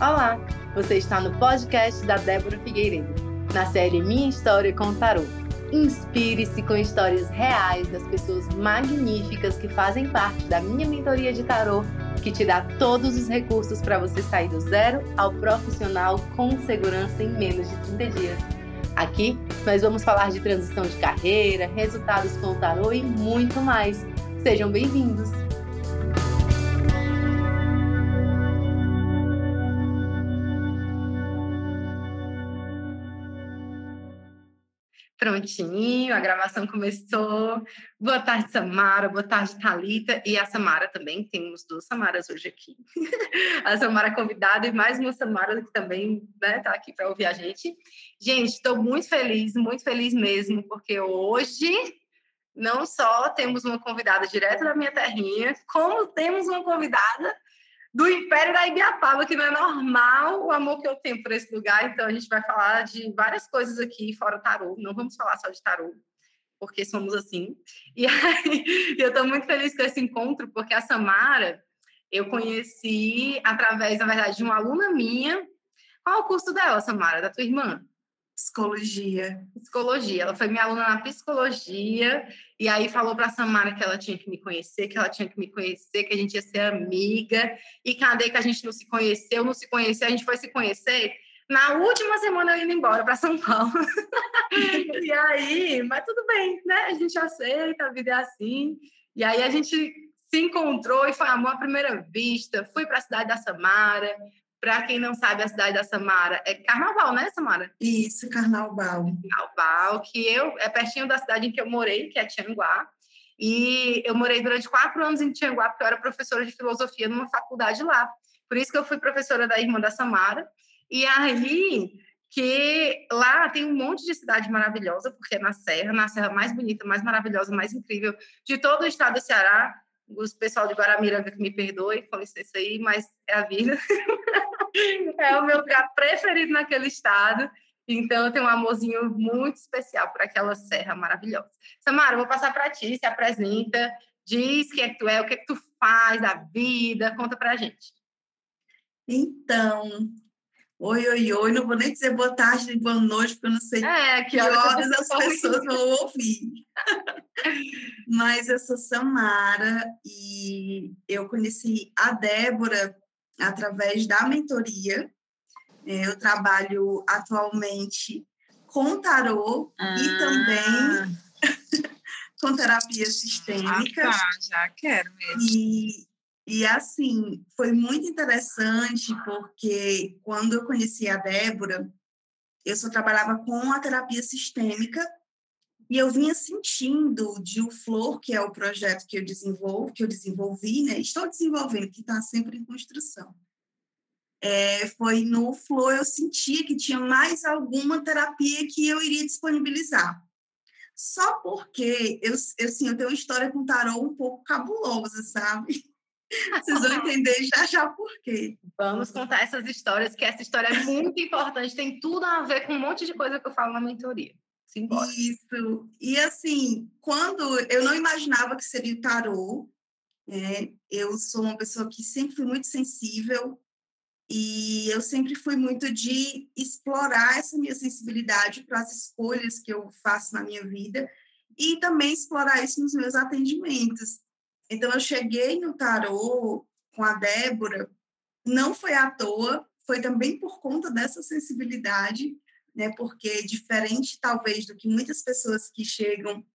Olá, você está no podcast da Débora Figueiredo, na série Minha História com Tarô. Inspire-se com histórias reais das pessoas magníficas que fazem parte da minha mentoria de tarô, que te dá todos os recursos para você sair do zero ao profissional com segurança em menos de 30 dias. Aqui nós vamos falar de transição de carreira, resultados com o tarô e muito mais. Sejam bem-vindos! Prontinho, a gravação começou. Boa tarde, Samara. Boa tarde, Talita e a Samara também. Temos duas Samaras hoje aqui. a Samara convidada e mais uma Samara que também está né, tá aqui para ouvir a gente. Gente, estou muito feliz, muito feliz mesmo, porque hoje não só temos uma convidada direto da minha terrinha, como temos uma convidada do Império da Ibiapaba, que não é normal o amor que eu tenho por esse lugar. Então, a gente vai falar de várias coisas aqui, fora tarô. Não vamos falar só de tarô, porque somos assim. E aí, eu estou muito feliz com esse encontro, porque a Samara eu conheci através, na verdade, de uma aluna minha. Qual é o curso dela, Samara, da tua irmã? Psicologia. Psicologia. Ela foi minha aluna na psicologia e aí falou para Samara que ela tinha que me conhecer, que ela tinha que me conhecer, que a gente ia ser amiga. E cadê que a gente não se conheceu, não se conheceu, a gente foi se conhecer na última semana eu indo embora para São Paulo. e aí, mas tudo bem, né? A gente aceita, a vida é assim. E aí a gente se encontrou e foi amor à primeira vista. Fui para a cidade da Samara, para quem não sabe, a cidade da Samara é Carnaval, né, Samara? Isso, Carnaval. Carnaval, que eu é pertinho da cidade em que eu morei, que é Tianguá. E eu morei durante quatro anos em Tianguá, porque eu era professora de filosofia numa faculdade lá. Por isso que eu fui professora da irmã da Samara. E aí que lá tem um monte de cidade maravilhosa, porque é na Serra, na Serra mais bonita, mais maravilhosa, mais incrível de todo o estado do Ceará os pessoal de Guaramiranga que me perdoe, com licença aí, mas é a vida. é o meu lugar preferido naquele estado. Então, eu tenho um amorzinho muito especial por aquela serra maravilhosa. Samara, vou passar para ti, se apresenta, diz quem é que tu é, o que é que tu faz da vida, conta para a gente. Então, oi, oi, oi, não vou nem dizer boa tarde nem boa noite, porque eu não sei é, que horas as pessoas vão ouvir. Mas eu sou Samara e eu conheci a Débora através da mentoria. É, eu trabalho atualmente com tarô ah. e também com terapia sistêmica. Ah, tá, já quero mesmo. E, e assim, foi muito interessante porque quando eu conheci a Débora, eu só trabalhava com a terapia sistêmica e eu vinha sentindo de o Flor, que é o projeto que eu desenvolvo, que eu desenvolvi, né? Estou desenvolvendo, que está sempre em construção. É, foi no Flor eu sentia que tinha mais alguma terapia que eu iria disponibilizar. Só porque eu, eu, assim, eu tenho uma história com tarô um pouco cabulosa, sabe? Vocês vão entender já já por quê. Vamos contar essas histórias, que essa história é muito importante, tem tudo a ver com um monte de coisa que eu falo na mentoria. Simbora. Isso. E assim, quando eu não imaginava que seria o tarô, né? eu sou uma pessoa que sempre fui muito sensível e eu sempre fui muito de explorar essa minha sensibilidade para as escolhas que eu faço na minha vida e também explorar isso nos meus atendimentos. Então, eu cheguei no tarô com a Débora, não foi à toa, foi também por conta dessa sensibilidade né? Porque diferente talvez do que muitas pessoas que chegam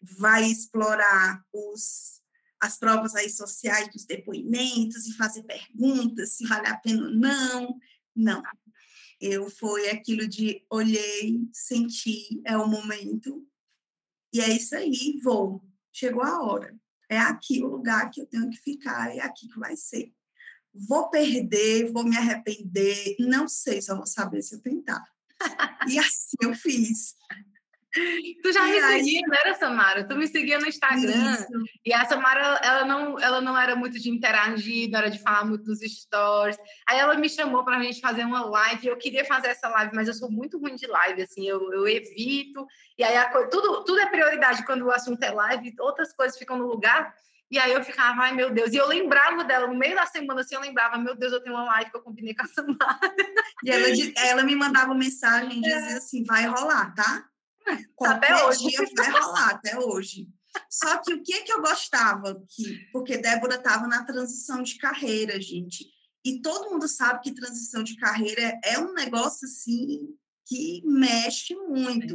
vai explorar os as provas aí sociais dos depoimentos e fazer perguntas se vale a pena ou não. Não. Eu foi aquilo de olhei, senti, é o momento. E é isso aí, vou. Chegou a hora. É aqui o lugar que eu tenho que ficar, é aqui que vai ser. Vou perder, vou me arrepender, não sei, só vou saber se eu tentar e assim eu fiz. Tu já e me aí... seguia, não era, Samara? Tu me seguia no Instagram. Isso. E a Samara, ela não, ela não era muito de interagir, não era de falar muito dos stories. Aí ela me chamou para a gente fazer uma live. Eu queria fazer essa live, mas eu sou muito ruim de live, assim, eu, eu evito. E aí a, tudo, tudo é prioridade quando o assunto é live, outras coisas ficam no lugar. E aí eu ficava, ai meu Deus, e eu lembrava dela, no meio da semana assim, eu lembrava, meu Deus, eu tenho uma live que eu combinei com a Samara. E ela, ela me mandava mensagem e dizia assim, vai rolar, tá? Qualquer até hoje. dia vai rolar, até hoje. Só que o que, é que eu gostava? Que, porque Débora estava na transição de carreira, gente. E todo mundo sabe que transição de carreira é um negócio assim que mexe muito.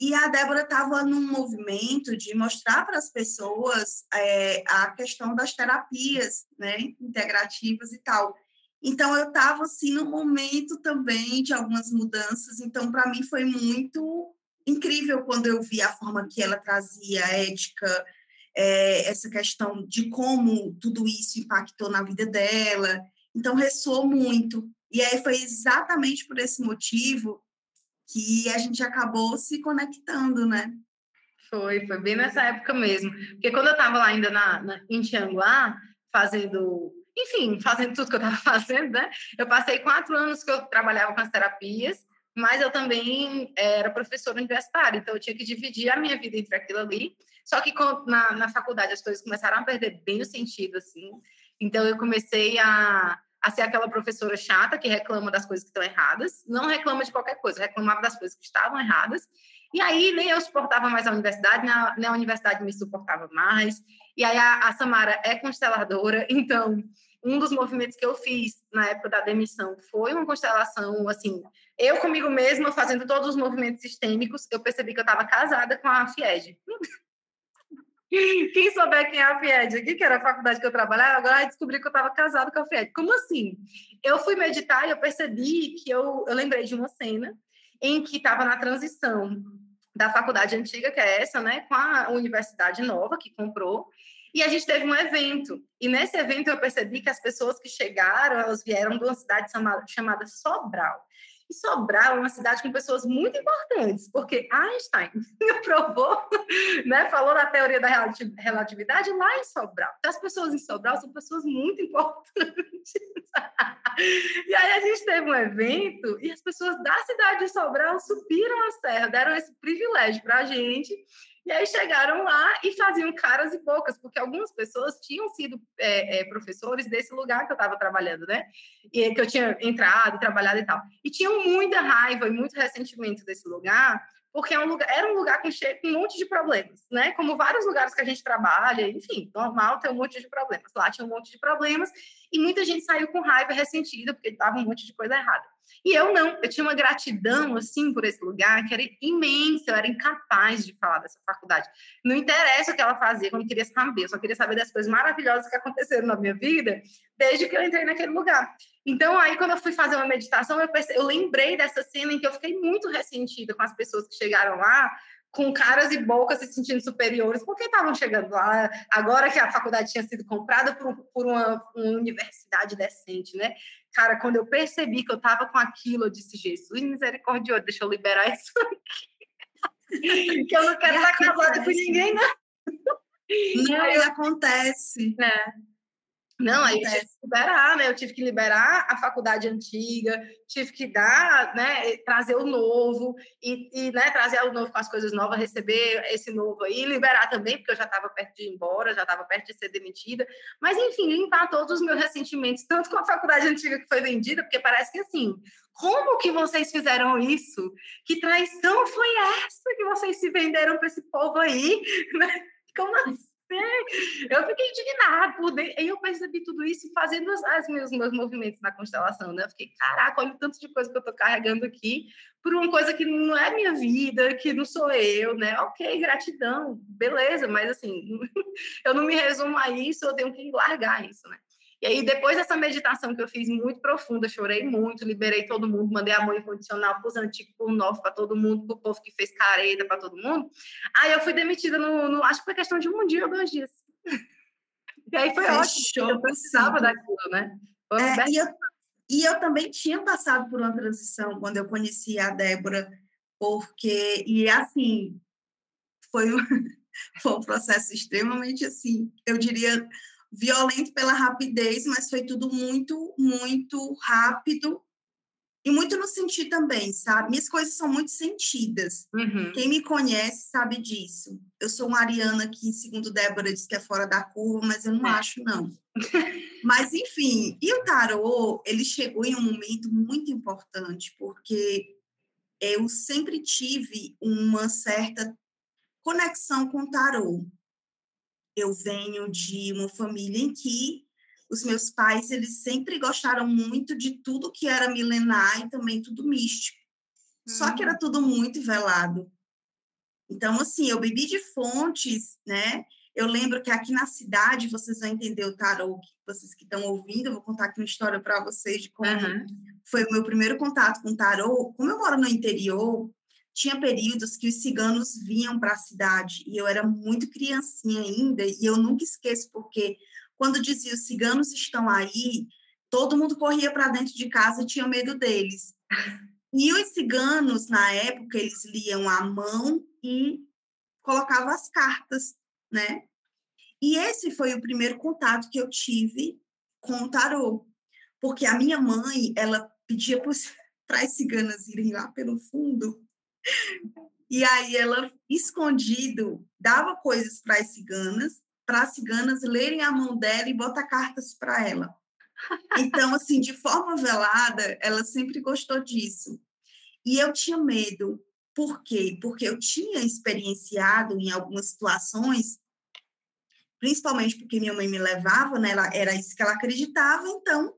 E a Débora estava num movimento de mostrar para as pessoas é, a questão das terapias né, integrativas e tal. Então, eu estava assim no momento também de algumas mudanças. Então, para mim foi muito incrível quando eu vi a forma que ela trazia a ética, é, essa questão de como tudo isso impactou na vida dela. Então, ressoou muito. E aí foi exatamente por esse motivo que a gente acabou se conectando, né? Foi, foi bem nessa época mesmo. Porque quando eu estava lá ainda na, na, em Tianguá, fazendo, enfim, fazendo tudo que eu estava fazendo, né? Eu passei quatro anos que eu trabalhava com as terapias, mas eu também era professora universitária, então eu tinha que dividir a minha vida entre aquilo ali. Só que na, na faculdade as coisas começaram a perder bem o sentido, assim. Então eu comecei a, a ser aquela professora chata que reclama das coisas que estão erradas, não reclama de qualquer coisa, reclamava das coisas que estavam erradas. E aí nem eu suportava mais a universidade, nem a, universidade me suportava mais. E aí a, a Samara é consteladora, então um dos movimentos que eu fiz na época da demissão foi uma constelação, assim, eu comigo mesma fazendo todos os movimentos sistêmicos, eu percebi que eu estava casada com a FIED. Quem souber quem é a FIED aqui, que era a faculdade que eu trabalhava, agora descobri que eu estava casada com a FIED. Como assim? Eu fui meditar e eu percebi que eu, eu lembrei de uma cena em que estava na transição da faculdade antiga, que é essa, né, com a universidade nova que comprou, e a gente teve um evento. E nesse evento eu percebi que as pessoas que chegaram, elas vieram de uma cidade chamada, chamada Sobral. E Sobral é uma cidade com pessoas muito importantes, porque Einstein provou, né, falou da teoria da relatividade lá em Sobral. Então, as pessoas em Sobral são pessoas muito importantes. e aí a gente teve um evento e as pessoas da cidade de Sobral subiram a serra, deram esse privilégio para a gente e aí chegaram lá e faziam caras e bocas, porque algumas pessoas tinham sido é, é, professores desse lugar que eu estava trabalhando, né? E que eu tinha entrado, trabalhado e tal. E tinham muita raiva e muito ressentimento desse lugar, porque é um lugar, era um lugar com, cheio, com um monte de problemas, né? Como vários lugares que a gente trabalha, enfim, normal ter um monte de problemas. Lá tinha um monte de problemas e muita gente saiu com raiva ressentida, porque estava um monte de coisa errada. E eu não, eu tinha uma gratidão, assim, por esse lugar, que era imensa, eu era incapaz de falar dessa faculdade. Não interessa o que ela fazia, eu não queria saber, eu só queria saber das coisas maravilhosas que aconteceram na minha vida, desde que eu entrei naquele lugar. Então, aí, quando eu fui fazer uma meditação, eu, perce... eu lembrei dessa cena em que eu fiquei muito ressentida com as pessoas que chegaram lá, com caras e bocas se sentindo superiores, porque estavam chegando lá, agora que a faculdade tinha sido comprada por, por uma, uma, universidade decente, né? Cara, quando eu percebi que eu estava com aquilo, eu disse, Jesus misericordioso, deixa eu liberar isso aqui. que eu não quero estar casada com ninguém, não. Não, e acontece. É. Não, aí eu tive que liberar, né? Eu tive que liberar a faculdade antiga, tive que dar, né? Trazer o novo e, e né, trazer o novo com as coisas novas, receber esse novo aí, liberar também, porque eu já estava perto de ir embora, já estava perto de ser demitida. Mas, enfim, limpar todos os meus ressentimentos, tanto com a faculdade antiga que foi vendida, porque parece que assim, como que vocês fizeram isso? Que traição foi essa que vocês se venderam para esse povo aí? Né? Como assim? Eu fiquei indignada por. E eu percebi tudo isso fazendo as, as meus, meus movimentos na constelação, né? Eu fiquei, caraca, olha o tanto de coisa que eu tô carregando aqui por uma coisa que não é minha vida, que não sou eu, né? Ok, gratidão, beleza, mas assim, eu não me resumo a isso, eu tenho que largar isso, né? E aí, depois dessa meditação que eu fiz muito profunda, chorei muito, liberei todo mundo, mandei amor incondicional para os antigos, para o novo, para todo mundo, para o povo que fez careta, para todo mundo. Aí eu fui demitida no, no, Acho que foi questão de um dia ou dois dias. E aí foi Fechou, ótimo, eu precisava daquilo, né? É, e, eu, e eu também tinha passado por uma transição quando eu conheci a Débora, porque, e assim, foi um, foi um processo extremamente assim, eu diria violento pela rapidez, mas foi tudo muito, muito rápido E muito no sentir também, sabe? Minhas coisas são muito sentidas. Uhum. Quem me conhece sabe disso. Eu sou uma Ariana que, segundo Débora, diz que é fora da curva, mas eu não é. acho, não. mas, enfim, e o tarô, ele chegou em um momento muito importante, porque eu sempre tive uma certa conexão com o tarô. Eu venho de uma família em que os meus pais, eles sempre gostaram muito de tudo que era milenar e também tudo místico. Só que era hum. tudo muito velado. Então, assim, eu bebi de fontes, né? Eu lembro que aqui na cidade, vocês vão entender o tarô, vocês que estão ouvindo, eu vou contar aqui uma história para vocês de como uhum. foi o meu primeiro contato com o tarô. Como eu moro no interior, tinha períodos que os ciganos vinham para a cidade e eu era muito criancinha ainda e eu nunca esqueço porque quando dizia os ciganos estão aí, todo mundo corria para dentro de casa e tinha medo deles. E os ciganos, na época, eles liam à mão e colocavam as cartas, né? E esse foi o primeiro contato que eu tive com o tarô. Porque a minha mãe, ela pedia para as ciganas irem lá pelo fundo. E aí ela, escondido, dava coisas para as ciganas para as ciganas lerem a mão dela e botar cartas para ela. Então, assim, de forma velada, ela sempre gostou disso. E eu tinha medo. Por quê? Porque eu tinha experienciado em algumas situações, principalmente porque minha mãe me levava, né? Ela, era isso que ela acreditava, então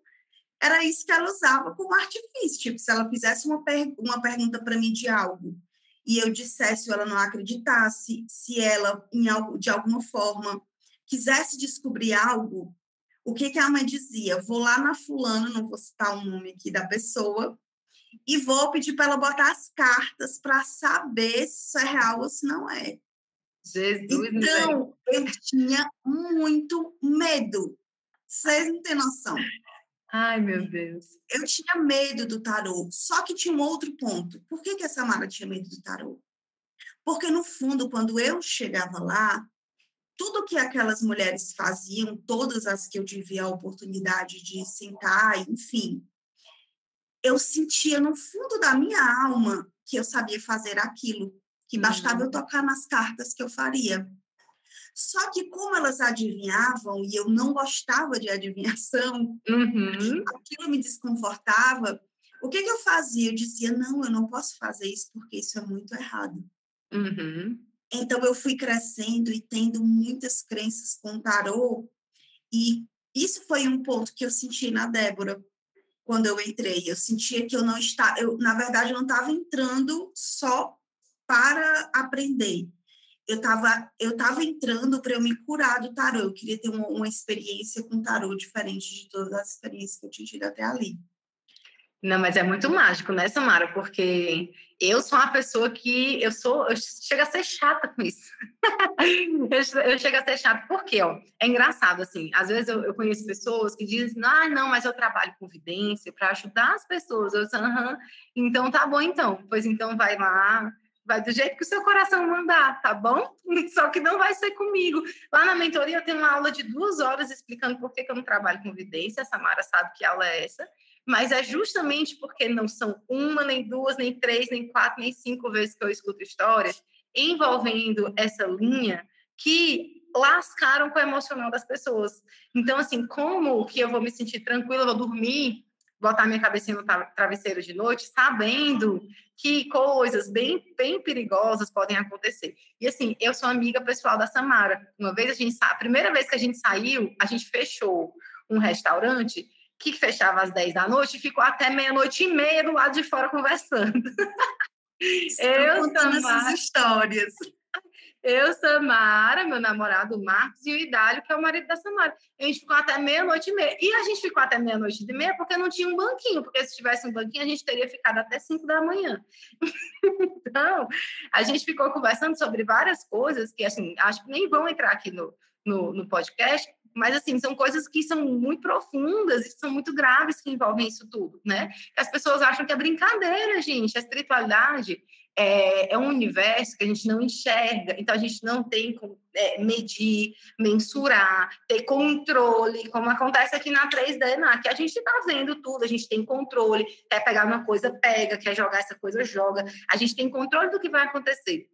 era isso que ela usava como artifício. Tipo, se ela fizesse uma, per uma pergunta para mim de algo e eu dissesse ou ela não acreditasse, se ela, em algo, de alguma forma, quisesse descobrir algo, o que, que a mãe dizia? Vou lá na fulana, não vou citar o nome aqui da pessoa, e vou pedir para ela botar as cartas para saber se isso é real ou se não é. Jesus, então, eu tinha muito medo. Vocês não têm noção. Ai, meu Deus. Eu tinha medo do tarô. Só que tinha um outro ponto. Por que, que a Samara tinha medo do tarô? Porque, no fundo, quando eu chegava lá, tudo que aquelas mulheres faziam, todas as que eu tive a oportunidade de sentar, enfim, eu sentia no fundo da minha alma que eu sabia fazer aquilo, que bastava uhum. eu tocar nas cartas que eu faria. Só que como elas adivinhavam e eu não gostava de adivinhação, uhum. aquilo me desconfortava. O que, que eu fazia? Eu dizia, não, eu não posso fazer isso porque isso é muito errado. Uhum. Então, eu fui crescendo e tendo muitas crenças com tarô, e isso foi um ponto que eu senti na Débora quando eu entrei. Eu sentia que eu não estava, eu, na verdade, eu não estava entrando só para aprender. Eu estava eu tava entrando para eu me curar do tarô. Eu queria ter uma, uma experiência com tarô diferente de todas as experiências que eu tinha tido até ali. Não, mas é muito mágico, né, Samara? Porque eu sou uma pessoa que eu sou, eu chego a ser chata com isso. eu, eu, chego a ser chata, porque, ó, é engraçado, assim, às vezes eu, eu conheço pessoas que dizem, ah, não, mas eu trabalho com vidência para ajudar as pessoas. Eu disse, aham, então tá bom, então. Pois então vai lá, vai do jeito que o seu coração mandar, tá bom? Só que não vai ser comigo. Lá na mentoria eu tenho uma aula de duas horas explicando por que, eu não trabalho com vidência, a Samara sabe que aula é essa mas é justamente porque não são uma, nem duas, nem três, nem quatro, nem cinco vezes que eu escuto histórias envolvendo essa linha que lascaram com o emocional das pessoas. Então, assim, como que eu vou me sentir tranquila, vou dormir, botar minha cabecinha no travesseiro de noite, sabendo que coisas bem, bem perigosas podem acontecer. E assim, eu sou amiga pessoal da Samara. Uma vez a gente, a primeira vez que a gente saiu, a gente fechou um restaurante que fechava às 10 da noite, ficou até meia-noite e meia do lado de fora conversando. eu contando Samara, essas histórias. Eu, Samara, meu namorado Marcos e o Idálio, que é o marido da Samara. A gente ficou até meia-noite e meia. E a gente ficou até meia-noite e meia porque não tinha um banquinho, porque se tivesse um banquinho, a gente teria ficado até 5 da manhã. então, a gente ficou conversando sobre várias coisas que, assim, acho que nem vão entrar aqui no, no, no podcast, mas, assim, são coisas que são muito profundas e são muito graves que envolvem isso tudo, né? As pessoas acham que é brincadeira, gente. A espiritualidade é, é, um universo que a gente não enxerga, então a gente não tem como é, medir, mensurar, ter controle, como acontece aqui na 3D, na, que a gente está vendo tudo, a gente tem controle, quer pegar uma coisa, pega, quer jogar essa coisa, joga, a gente tem controle do que vai acontecer.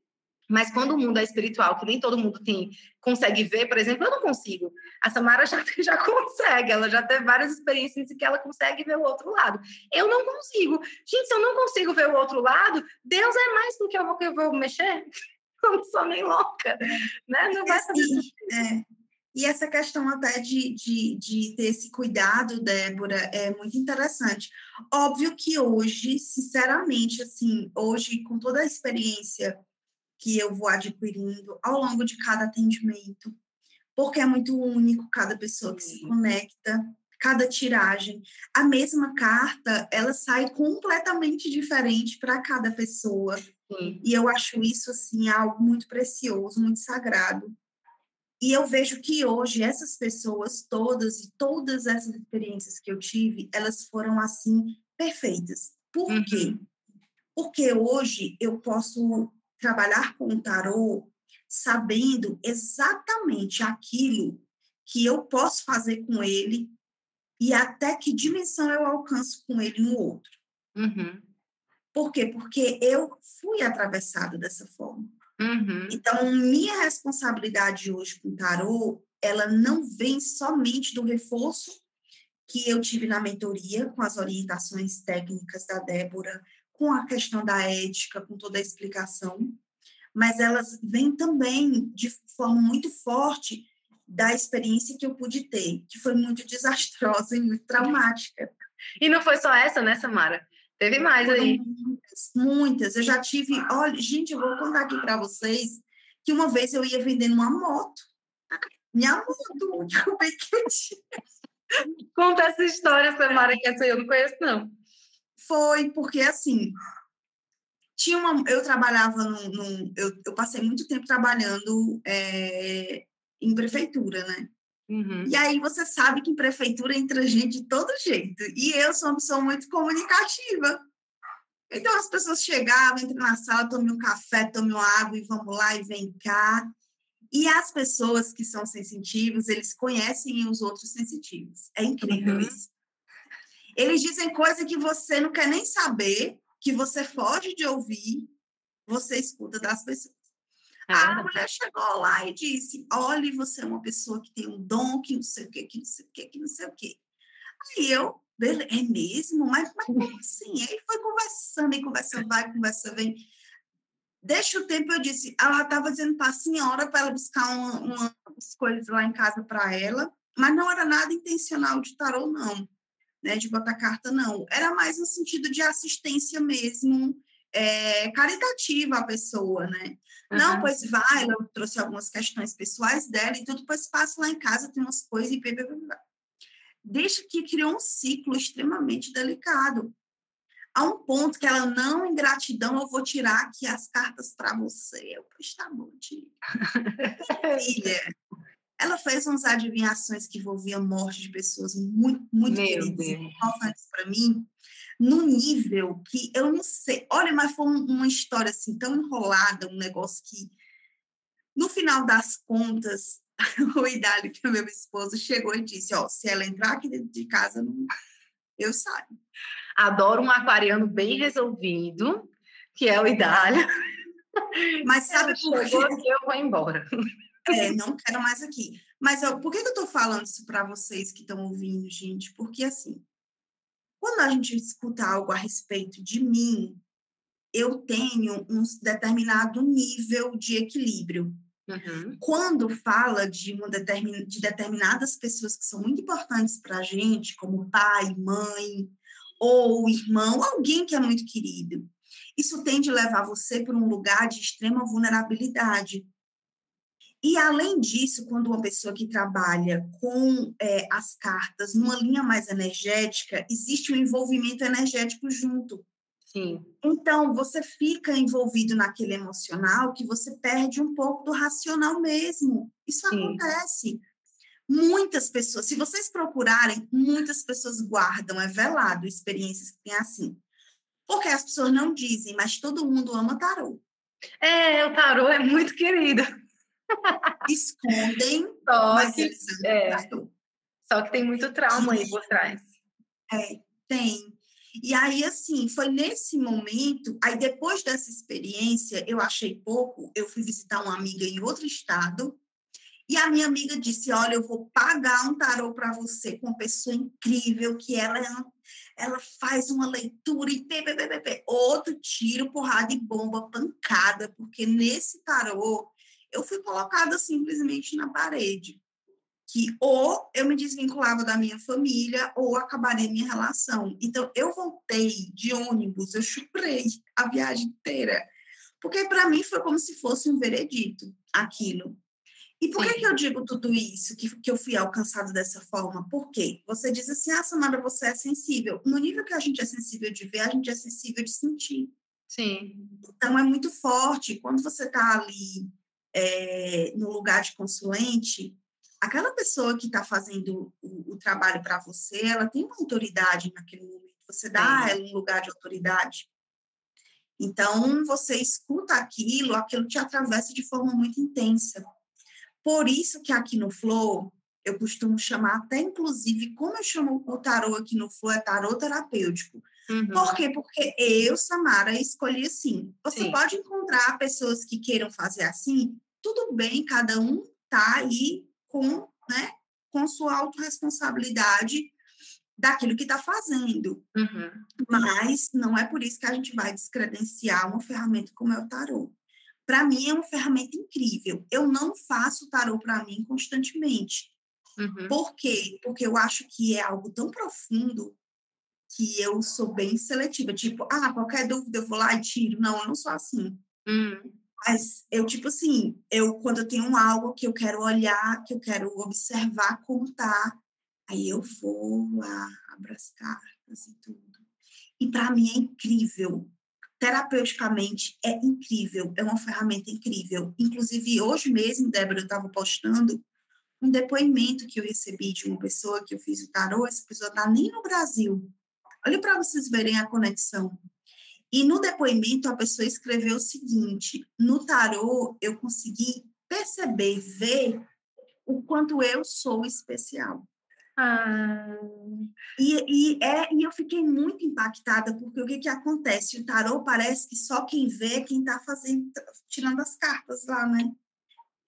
Mas quando o mundo é espiritual, que nem todo mundo tem, consegue ver, por exemplo, eu não consigo. A Samara já, já consegue, ela já teve várias experiências em que ela consegue ver o outro lado. Eu não consigo. Gente, se eu não consigo ver o outro lado, Deus é mais do que eu vou, que eu vou mexer. Eu não sou nem louca, né? Não vai fazer é. E essa questão até de, de, de ter esse cuidado, Débora, é muito interessante. Óbvio que hoje, sinceramente, assim, hoje, com toda a experiência que eu vou adquirindo ao longo de cada atendimento, porque é muito único cada pessoa que se conecta, cada tiragem. A mesma carta, ela sai completamente diferente para cada pessoa. Sim. E eu acho isso assim algo muito precioso, muito sagrado. E eu vejo que hoje essas pessoas todas e todas essas experiências que eu tive, elas foram assim perfeitas. Por uhum. quê? Porque hoje eu posso trabalhar com o tarô sabendo exatamente aquilo que eu posso fazer com ele e até que dimensão eu alcanço com ele no outro. Uhum. Por quê? Porque eu fui atravessada dessa forma. Uhum. Então, minha responsabilidade hoje com o tarô, ela não vem somente do reforço que eu tive na mentoria, com as orientações técnicas da Débora, com a questão da ética, com toda a explicação, mas elas vêm também de forma muito forte da experiência que eu pude ter, que foi muito desastrosa e muito traumática. E não foi só essa, né, Samara? Teve mais aí. Muitas, muitas. Eu já tive. Olha, gente, eu vou contar aqui para vocês que uma vez eu ia vendendo uma moto. Minha moto, como é que eu tinha? Conta essa história, Samara, que essa eu não conheço, não. Foi porque, assim, tinha uma, eu trabalhava num, num eu, eu, passei muito tempo trabalhando é, em prefeitura, né? Uhum. E aí você sabe que em prefeitura entra gente de todo jeito. E eu sou uma pessoa muito comunicativa. Então as pessoas chegavam, entram na sala, tomem um café, tomem uma água e vamos lá e vem cá. E as pessoas que são sensitivos, eles conhecem os outros sensitivos. É incrível uhum. isso. Eles dizem coisa que você não quer nem saber, que você foge de ouvir, você escuta das pessoas. É a mulher chegou lá e disse: Olha, você é uma pessoa que tem um dom, que não sei o quê, que não sei o quê, que não sei o quê. Aí eu, é mesmo? Mas, mas como assim? Aí foi conversando, e conversa vai, conversa vem. Deixa o tempo, eu disse, ela estava dizendo para a senhora para ela buscar uma, umas coisas lá em casa para ela, mas não era nada intencional de tarô, não né, de botar carta, não. Era mais no sentido de assistência mesmo, é, caritativa à pessoa, né? Uhum. Não, pois vai, ela trouxe algumas questões pessoais dela e tudo, pois passa lá em casa, tem umas coisas e blá, blá, blá. Deixa que criou um ciclo extremamente delicado. A um ponto que ela, não, em gratidão, eu vou tirar aqui as cartas para você. Eu, pois tá bom, tia. Filha, ela fez umas adivinhações que envolviam morte de pessoas muito, muito Meu queridas importantes para mim, num nível que eu não sei. Olha, mas foi uma história assim tão enrolada, um negócio que, no final das contas, o Idália, que é meu esposo, chegou e disse: Ó, se ela entrar aqui dentro de casa, não... eu saio. Adoro um aquariano bem resolvido, que é o Idália. Mas sabe por quê? Eu vou embora. É, não quero mais aqui. Mas eu, por que, que eu estou falando isso para vocês que estão ouvindo, gente? Porque, assim, quando a gente escuta algo a respeito de mim, eu tenho um determinado nível de equilíbrio. Uhum. Quando fala de, uma determin, de determinadas pessoas que são muito importantes para a gente, como pai, mãe, ou irmão, alguém que é muito querido, isso tende a levar você para um lugar de extrema vulnerabilidade. E, além disso, quando uma pessoa que trabalha com é, as cartas numa linha mais energética, existe um envolvimento energético junto. Sim. Então, você fica envolvido naquele emocional que você perde um pouco do racional mesmo. Isso Sim. acontece. Muitas pessoas, se vocês procurarem, muitas pessoas guardam, é velado, experiências que tem assim. Porque as pessoas não dizem, mas todo mundo ama tarô. É, o tarô é muito querido. Escondem, Só mas que, eles é. Só que tem muito trauma aí por trás. É, tem. E aí, assim, foi nesse momento, aí depois dessa experiência, eu achei pouco, eu fui visitar uma amiga em outro estado, e a minha amiga disse: Olha, eu vou pagar um tarô para você com uma pessoa incrível, que ela, é ela faz uma leitura e pê, pê, pê, pê, outro tiro, porrada e bomba, pancada, porque nesse tarô eu fui colocada simplesmente na parede. Que ou eu me desvinculava da minha família ou acabaria minha relação. Então, eu voltei de ônibus, eu chupei a viagem inteira. Porque para mim foi como se fosse um veredito aquilo. E por que, que eu digo tudo isso, que, que eu fui alcançado dessa forma? Por quê? Você diz assim, ah, Samara, você é sensível. No nível que a gente é sensível de ver, a gente é sensível de sentir. Sim. Então, é muito forte. Quando você está ali é, no lugar de consulente, aquela pessoa que está fazendo o, o trabalho para você, ela tem uma autoridade naquele momento. Você dá a ela um lugar de autoridade. Então, você escuta aquilo, aquilo te atravessa de forma muito intensa. Por isso que aqui no Flow, eu costumo chamar até, inclusive, como eu chamo o tarô aqui no Flow, é tarô terapêutico. Uhum. Por quê? Porque eu, Samara, escolhi assim. Você Sim. pode encontrar pessoas que queiram fazer assim, tudo bem, cada um tá aí com, né, com sua autorresponsabilidade daquilo que está fazendo. Uhum. Mas não é por isso que a gente vai descredenciar uma ferramenta como é o tarô para mim é uma ferramenta incrível. Eu não faço tarô para mim constantemente. Uhum. Por quê? Porque eu acho que é algo tão profundo que eu sou bem seletiva. Tipo, ah, qualquer dúvida eu vou lá e tiro. Não, eu não sou assim. Uhum. Mas eu, tipo assim, eu quando eu tenho algo que eu quero olhar, que eu quero observar como tá, aí eu vou lá, abro as cartas e tudo. E para mim é incrível terapeuticamente é incrível, é uma ferramenta incrível. Inclusive, hoje mesmo, Débora, eu estava postando um depoimento que eu recebi de uma pessoa que eu fiz o tarô, essa pessoa está nem no Brasil. Olha para vocês verem a conexão. E no depoimento, a pessoa escreveu o seguinte: no tarô, eu consegui perceber, ver o quanto eu sou especial. Ah. E, e, é, e eu fiquei muito impactada, porque o que, que acontece? O tarô parece que só quem vê é quem está fazendo, tirando as cartas lá, né?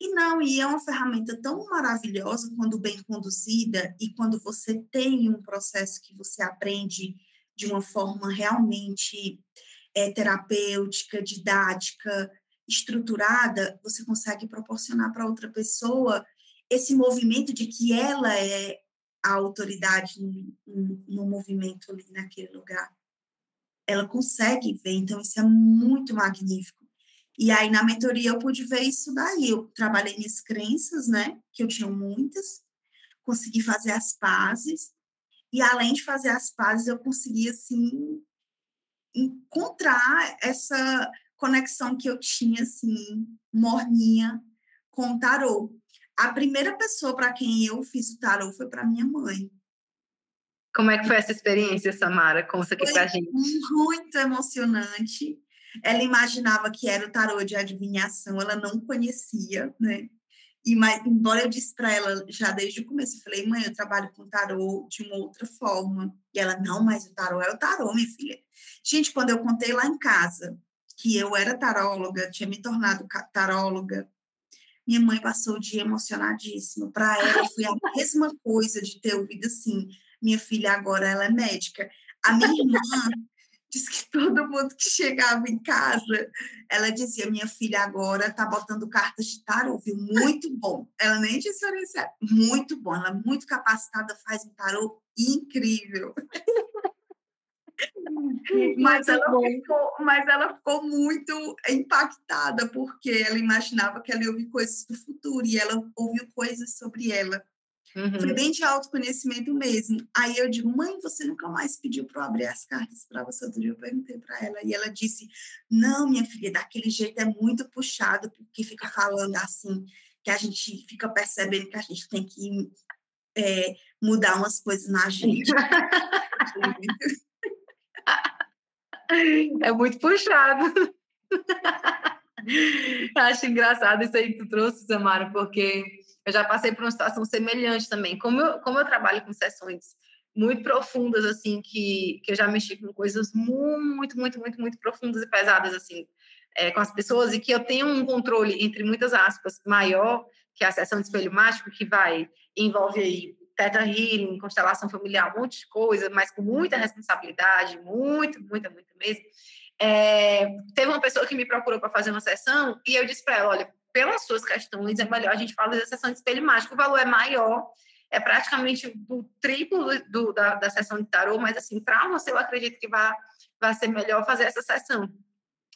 E não, e é uma ferramenta tão maravilhosa quando bem conduzida e quando você tem um processo que você aprende de uma forma realmente é, terapêutica, didática, estruturada, você consegue proporcionar para outra pessoa esse movimento de que ela é a autoridade no, no, movimento ali naquele lugar. Ela consegue ver, então isso é muito magnífico. E aí na mentoria eu pude ver isso daí. Eu trabalhei minhas crenças, né? Que eu tinha muitas, consegui fazer as pazes. E além de fazer as pazes, eu consegui assim encontrar essa conexão que eu tinha assim morninha com o tarô. A primeira pessoa para quem eu fiz o tarô foi para minha mãe. Como é que foi essa experiência, Samara? Conta aqui para gente. Muito emocionante. Ela imaginava que era o tarô de adivinhação, ela não conhecia, né? E, mas, embora eu disse para ela já desde o começo, eu falei, mãe, eu trabalho com tarô de uma outra forma. E ela, não, mas o tarô é o tarô, minha filha. Gente, quando eu contei lá em casa que eu era taróloga, tinha me tornado taróloga, minha mãe passou o dia emocionadíssima. Para ela foi a mesma coisa de ter ouvido assim: minha filha agora ela é médica. A minha irmã diz que todo mundo que chegava em casa, ela dizia: minha filha agora está botando cartas de tarô, viu? Muito bom. Ela nem diferenciar. Muito bom. Ela é muito capacitada, faz um tarô incrível. mas, ela ficou, mas ela ficou muito impactada, porque ela imaginava que ela ia ouvir coisas do futuro, e ela ouviu coisas sobre ela. Uhum. Foi bem de autoconhecimento mesmo. Aí eu digo, mãe, você nunca mais pediu para eu abrir as cartas para você? Outro dia eu perguntei para ela, e ela disse, não, minha filha, daquele jeito é muito puxado, porque fica falando assim, que a gente fica percebendo que a gente tem que é, mudar umas coisas na gente. é muito puxado. Acho engraçado isso aí que tu trouxe, Samara, porque eu já passei por uma situação semelhante também. Como eu, como eu trabalho com sessões muito profundas, assim, que, que eu já mexi com coisas muito, muito, muito, muito profundas e pesadas, assim, é, com as pessoas, e que eu tenho um controle, entre muitas aspas, maior que a sessão de espelho mágico, que vai, envolve aí Teta Healing, constelação familiar, um monte de coisa, mas com muita responsabilidade, muito, muita, muita mesmo. É, teve uma pessoa que me procurou para fazer uma sessão e eu disse para ela: olha, pelas suas questões, é melhor a gente falar da sessão de espelho mágico, o valor é maior, é praticamente o triplo do, da, da sessão de tarô, mas assim, para você, eu acredito que vai, vai ser melhor fazer essa sessão.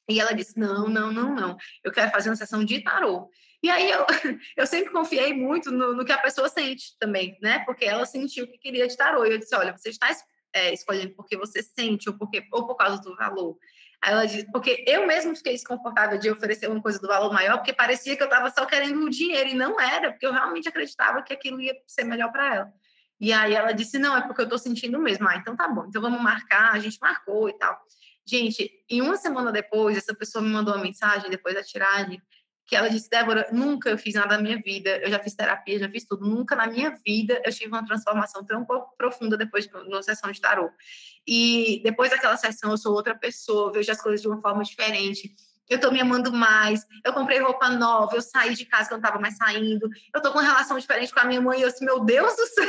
E ela disse: não, não, não, não, eu quero fazer uma sessão de tarô. E aí eu, eu sempre confiei muito no, no, que a pessoa sente também, né? Porque ela sentiu que queria de tarô. E eu disse: olha, você está é, escolhendo porque você sente ou, porque, ou por causa do valor. Aí ela disse, porque eu mesmo fiquei desconfortável de oferecer uma coisa do valor maior, porque parecia que eu estava só querendo o dinheiro, e não era, porque eu realmente acreditava que aquilo ia ser melhor para ela. E aí ela disse, não, é porque eu estou sentindo mesmo. Ah, então tá bom, então vamos marcar, a gente marcou e tal. Gente, em uma semana depois, essa pessoa me mandou uma mensagem, depois da tiragem, que ela disse, Débora, nunca eu fiz nada na minha vida, eu já fiz terapia, já fiz tudo, nunca na minha vida eu tive uma transformação tão profunda depois de uma sessão de tarô. E depois daquela sessão eu sou outra pessoa, vejo as coisas de uma forma diferente, eu tô me amando mais, eu comprei roupa nova, eu saí de casa que eu não tava mais saindo, eu tô com uma relação diferente com a minha mãe, e eu assim, meu Deus do céu,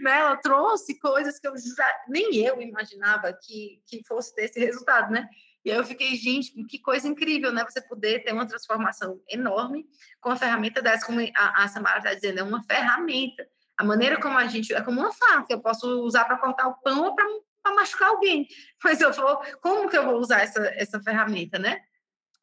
né? Ela trouxe coisas que eu já, nem eu imaginava que, que fosse ter esse resultado, né? E aí eu fiquei, gente, que coisa incrível, né? Você poder ter uma transformação enorme com uma ferramenta dessa, como a, a Samara está dizendo, é uma ferramenta. A maneira como a gente. É como uma faca, eu posso usar para cortar o pão ou para machucar alguém. Mas eu vou. Como que eu vou usar essa, essa ferramenta, né?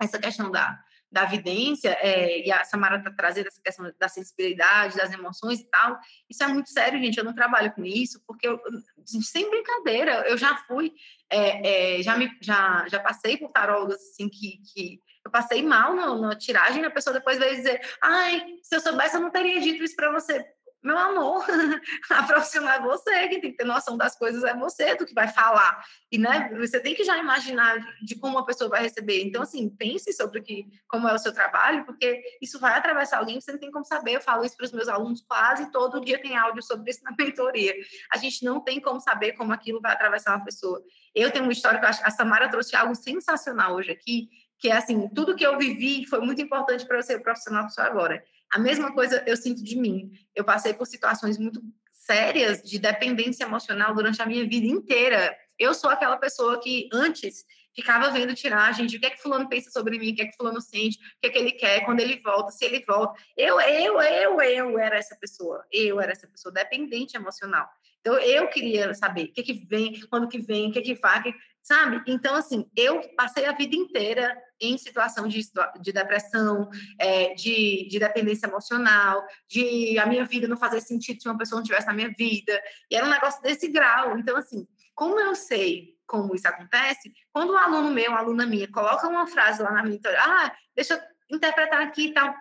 Essa questão da, da vidência, é, e a Samara está trazendo essa questão da sensibilidade, das emoções e tal. Isso é muito sério, gente. Eu não trabalho com isso, porque, eu, sem brincadeira, eu já fui, é, é, já, me, já, já passei por tarólogas assim, que, que eu passei mal na tiragem, e a pessoa depois veio dizer: ai, se eu soubesse, eu não teria dito isso para você meu amor, a profissional é você, quem tem que ter noção das coisas é você, do que vai falar. E, né, você tem que já imaginar de como a pessoa vai receber. Então, assim, pense sobre que, como é o seu trabalho, porque isso vai atravessar alguém, você não tem como saber. Eu falo isso para os meus alunos quase todo dia tem áudio sobre isso na mentoria. A gente não tem como saber como aquilo vai atravessar uma pessoa. Eu tenho uma história que eu acho, a Samara trouxe algo sensacional hoje aqui, que é assim, tudo que eu vivi foi muito importante para eu ser profissional que sou agora. A mesma coisa eu sinto de mim. Eu passei por situações muito sérias de dependência emocional durante a minha vida inteira. Eu sou aquela pessoa que antes ficava vendo tiragem de o que é que fulano pensa sobre mim, o que é que fulano sente, o que é que ele quer, quando ele volta, se ele volta. Eu, eu, eu, eu era essa pessoa. Eu era essa pessoa dependente emocional. Então, eu queria saber o que, que vem, quando que vem, o que que vai, que, sabe? Então, assim, eu passei a vida inteira em situação de, de depressão, é, de, de dependência emocional, de a minha vida não fazer sentido se uma pessoa não estivesse na minha vida. E era um negócio desse grau. Então, assim, como eu sei como isso acontece, quando um aluno meu, uma aluna minha, coloca uma frase lá na minha, ah, deixa eu interpretar aqui e tal,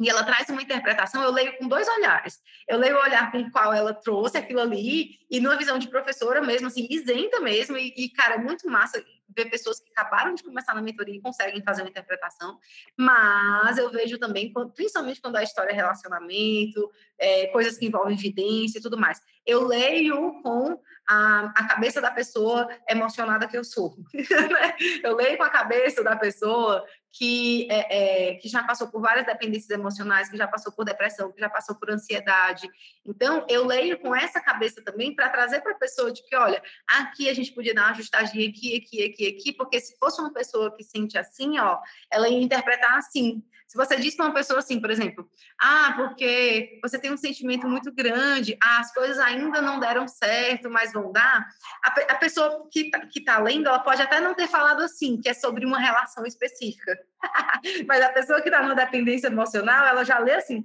e ela traz uma interpretação, eu leio com dois olhares. Eu leio o olhar com o qual ela trouxe aquilo ali, e numa visão de professora mesmo, assim, isenta mesmo, e, e cara, é muito massa ver pessoas que acabaram de começar na mentoria e conseguem fazer uma interpretação, mas eu vejo também, principalmente quando a história é relacionamento, é, coisas que envolvem evidência e tudo mais, eu leio com a, a cabeça da pessoa emocionada que eu sou. Né? eu leio com a cabeça da pessoa que, é, é, que já passou por várias dependências emocionais, que já passou por depressão, que já passou por ansiedade. Então, eu leio com essa cabeça também para trazer para a pessoa de que, olha, aqui a gente podia dar uma ajustadinha aqui, aqui, aqui, aqui, porque se fosse uma pessoa que sente assim, ó, ela ia interpretar assim. Se você diz para uma pessoa assim, por exemplo, ah, porque você tem um sentimento muito grande, ah, as coisas ainda não deram certo, mas vão dar, a, a pessoa que está tá lendo, ela pode até não ter falado assim, que é sobre uma relação específica. mas a pessoa que está numa dependência emocional, ela já lê assim,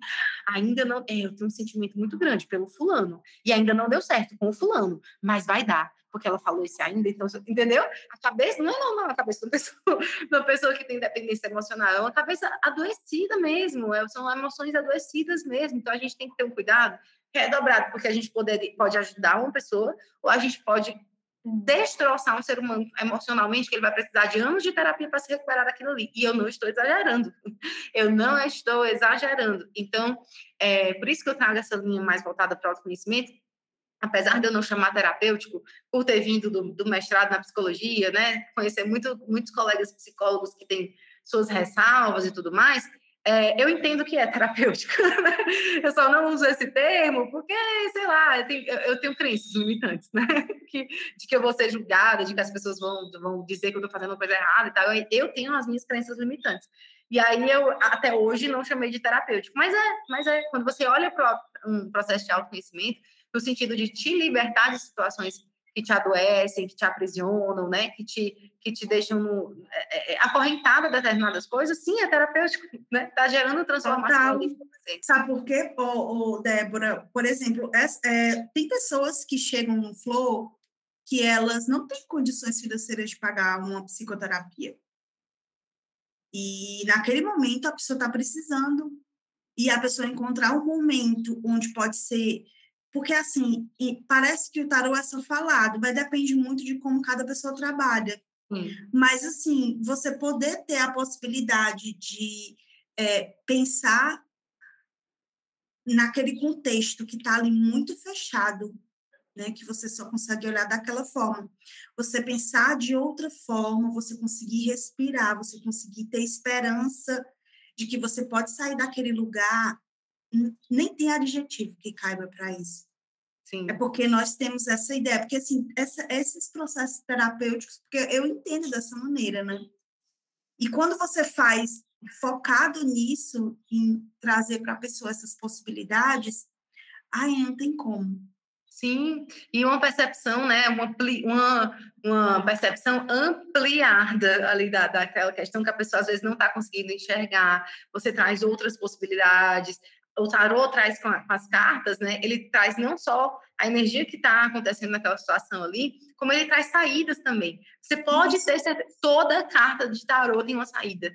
ainda não, é, eu tenho um sentimento muito grande pelo fulano, e ainda não deu certo com o fulano, mas vai dar porque ela falou isso ainda, então, entendeu? A cabeça não é normal a cabeça de uma pessoa, uma pessoa que tem dependência emocional, é uma cabeça adoecida mesmo, é, são emoções adoecidas mesmo, então a gente tem que ter um cuidado redobrado, porque a gente pode pode ajudar uma pessoa, ou a gente pode destroçar um ser humano emocionalmente, que ele vai precisar de anos de terapia para se recuperar daquilo ali. E eu não estou exagerando. Eu não estou exagerando. Então, é por isso que eu trago essa linha mais voltada para o autoconhecimento, apesar de eu não chamar terapêutico, por ter vindo do, do mestrado na psicologia, né, conhecer muito, muitos colegas psicólogos que têm suas ressalvas e tudo mais, é, eu entendo que é terapêutico. Né? eu só não uso esse termo porque, sei lá, eu tenho, eu tenho crenças limitantes, né? Que, de que eu vou ser julgada, de que as pessoas vão, vão dizer que eu estou fazendo uma coisa errada e tal. Eu, eu tenho as minhas crenças limitantes. E aí eu, até hoje, não chamei de terapêutico. Mas é, mas é quando você olha para um processo de autoconhecimento, no sentido de te libertar de situações que te adoecem, que te aprisionam, né? Que te, que te deixam no, é, é, acorrentada a determinadas coisas, sim, é terapêutico, né? Tá gerando transformação. Sabe por quê, oh, oh, Débora? Por exemplo, é, é, tem pessoas que chegam no Flow que elas não têm condições financeiras de pagar uma psicoterapia. E naquele momento a pessoa está precisando. E a pessoa encontrar um momento onde pode ser porque, assim, parece que o tarô é só falado, mas depende muito de como cada pessoa trabalha. Mas, assim, você poder ter a possibilidade de é, pensar naquele contexto que está ali muito fechado, né, que você só consegue olhar daquela forma. Você pensar de outra forma, você conseguir respirar, você conseguir ter esperança de que você pode sair daquele lugar nem tem adjetivo que caiba para isso. Sim. É porque nós temos essa ideia, porque assim, essa, esses processos terapêuticos, porque eu entendo dessa maneira, né? E quando você faz focado nisso, em trazer para a pessoa essas possibilidades, ai, não tem como. Sim, e uma percepção, né, uma, uma, uma percepção ampliada ali da, daquela questão que a pessoa às vezes não está conseguindo enxergar, você traz outras possibilidades, o tarô traz com, as cartas, né? Ele traz não só a energia que está acontecendo naquela situação ali, como ele traz saídas também. Você pode ter certeza, toda carta de tarô tem uma saída.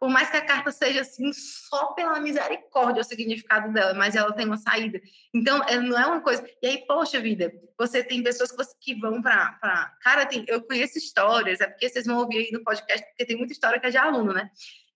Por mais que a carta seja assim, só pela misericórdia o significado dela, mas ela tem uma saída. Então, é, não é uma coisa. E aí, poxa vida, você tem pessoas que, você, que vão para. Cara, tem, eu conheço histórias, é porque vocês vão ouvir aí no podcast, porque tem muita história que é de aluno, né?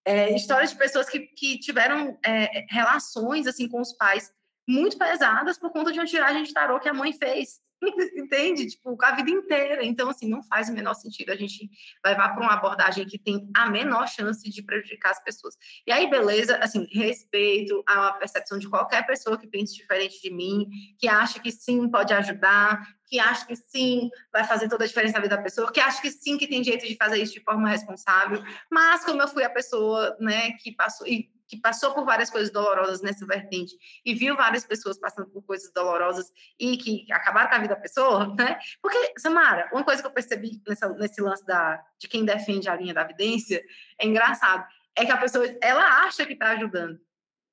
É, histórias de pessoas que, que tiveram é, relações assim com os pais muito pesadas por conta de uma tiragem de tarô que a mãe fez. Entende? Tipo, a vida inteira. Então, assim, não faz o menor sentido a gente levar para uma abordagem que tem a menor chance de prejudicar as pessoas. E aí, beleza, assim, respeito a percepção de qualquer pessoa que pense diferente de mim, que acha que sim pode ajudar, que acha que sim vai fazer toda a diferença na vida da pessoa, que acha que sim que tem jeito de fazer isso de forma responsável. Mas, como eu fui a pessoa, né, que passou. E que passou por várias coisas dolorosas nessa vertente e viu várias pessoas passando por coisas dolorosas e que acabaram com a vida da pessoa, né? Porque, Samara, uma coisa que eu percebi nessa, nesse lance da, de quem defende a linha da evidência é engraçado, é que a pessoa, ela acha que está ajudando,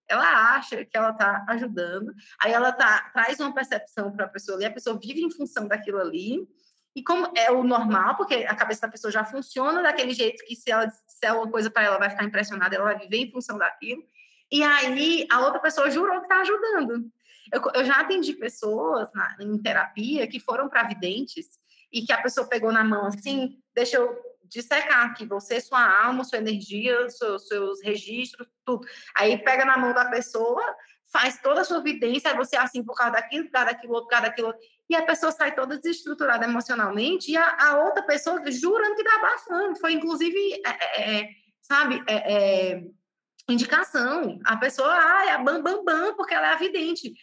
ela acha que ela está ajudando, aí ela tá, traz uma percepção para a pessoa ali, a pessoa vive em função daquilo ali, e como é o normal, porque a cabeça da pessoa já funciona daquele jeito que se ela disser uma coisa para ela, vai ficar impressionada, ela vai viver em função daquilo. E aí a outra pessoa jurou que está ajudando. Eu, eu, já atendi pessoas na, em terapia que foram para videntes e que a pessoa pegou na mão assim, deixa eu dissecar aqui, você, sua alma, sua energia, seus, seus registros, tudo. Aí pega na mão da pessoa, faz toda a sua evidência, você assim por causa daquilo, por causa daquilo por causa daquilo e a pessoa sai toda desestruturada emocionalmente e a, a outra pessoa jurando que está abafando. Foi, inclusive, é, é, é sabe, é, é, indicação. A pessoa, ah, é a bam, bam, bam, porque ela é avidente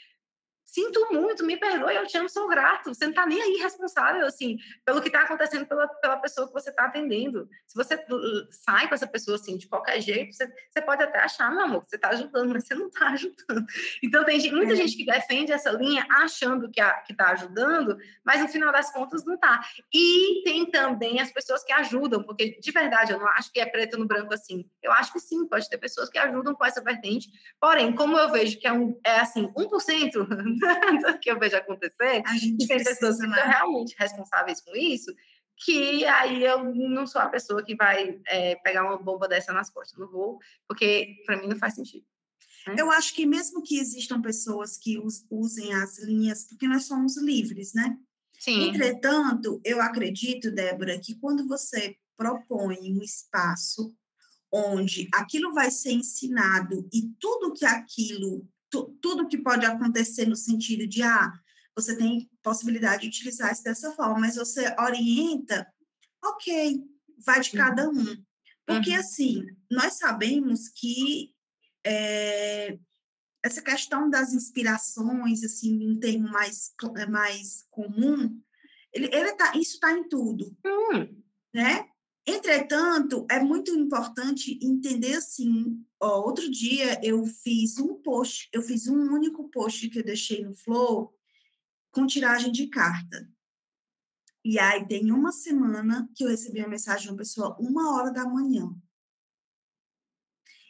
sinto muito, me perdoe, eu te amo, sou grato. Você não está nem aí responsável, assim, pelo que está acontecendo pela, pela pessoa que você está atendendo. Se você uh, sai com essa pessoa, assim, de qualquer jeito, você, você pode até achar, meu amor, que você está ajudando, mas você não está ajudando. Então, tem muita é. gente que defende essa linha achando que está ajudando, mas no final das contas não está. E tem também as pessoas que ajudam, porque, de verdade, eu não acho que é preto no branco assim. Eu acho que sim, pode ter pessoas que ajudam com essa vertente. Porém, como eu vejo que é, um, é assim, 1%, que eu vejo acontecer, e tem pessoas que são realmente responsáveis com isso, que aí eu não sou a pessoa que vai é, pegar uma bomba dessa nas costas. Não vou, porque para mim não faz sentido. Né? Eu acho que mesmo que existam pessoas que usem as linhas, porque nós somos livres, né? Sim. Entretanto, eu acredito, Débora, que quando você propõe um espaço onde aquilo vai ser ensinado e tudo que aquilo, tudo que pode acontecer no sentido de, ah, você tem possibilidade de utilizar isso dessa forma, mas você orienta, ok, vai de cada um. Porque, uhum. assim, nós sabemos que é, essa questão das inspirações, assim, um termo mais, mais comum, ele, ele tá, isso está em tudo, uhum. né? Entretanto, é muito importante entender assim. Ó, outro dia eu fiz um post, eu fiz um único post que eu deixei no Flow com tiragem de carta. E aí tem uma semana que eu recebi uma mensagem de uma pessoa uma hora da manhã.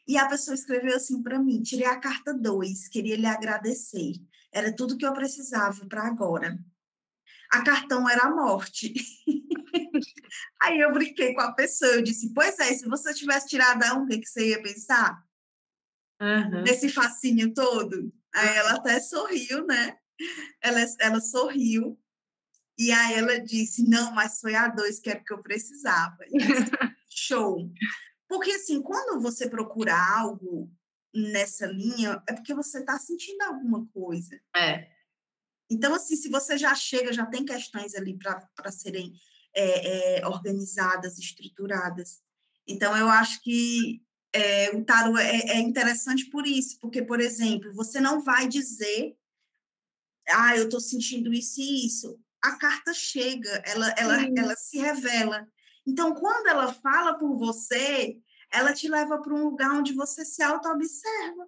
E a pessoa escreveu assim para mim: tirei a carta 2, queria lhe agradecer. Era tudo que eu precisava para agora. A cartão era a morte. Aí eu brinquei com a pessoa, eu disse, pois é, se você tivesse tirado a um, o que, você ia pensar? Uhum. Desse fascínio todo? Aí ela até sorriu, né? Ela, ela sorriu. E aí ela disse, não, mas foi a dois que era que eu precisava. Disse, Show! Porque, assim, quando você procura algo nessa linha, é porque você está sentindo alguma coisa. É. Então, assim, se você já chega, já tem questões ali para serem é, é, organizadas, estruturadas. Então, eu acho que é, o tarot é, é, interessante por isso, porque, por exemplo, você não vai dizer, ah, eu estou sentindo isso e isso. A carta chega, ela, ela, ela se revela. Então, quando ela fala por você, ela te leva para um lugar onde você se auto-observa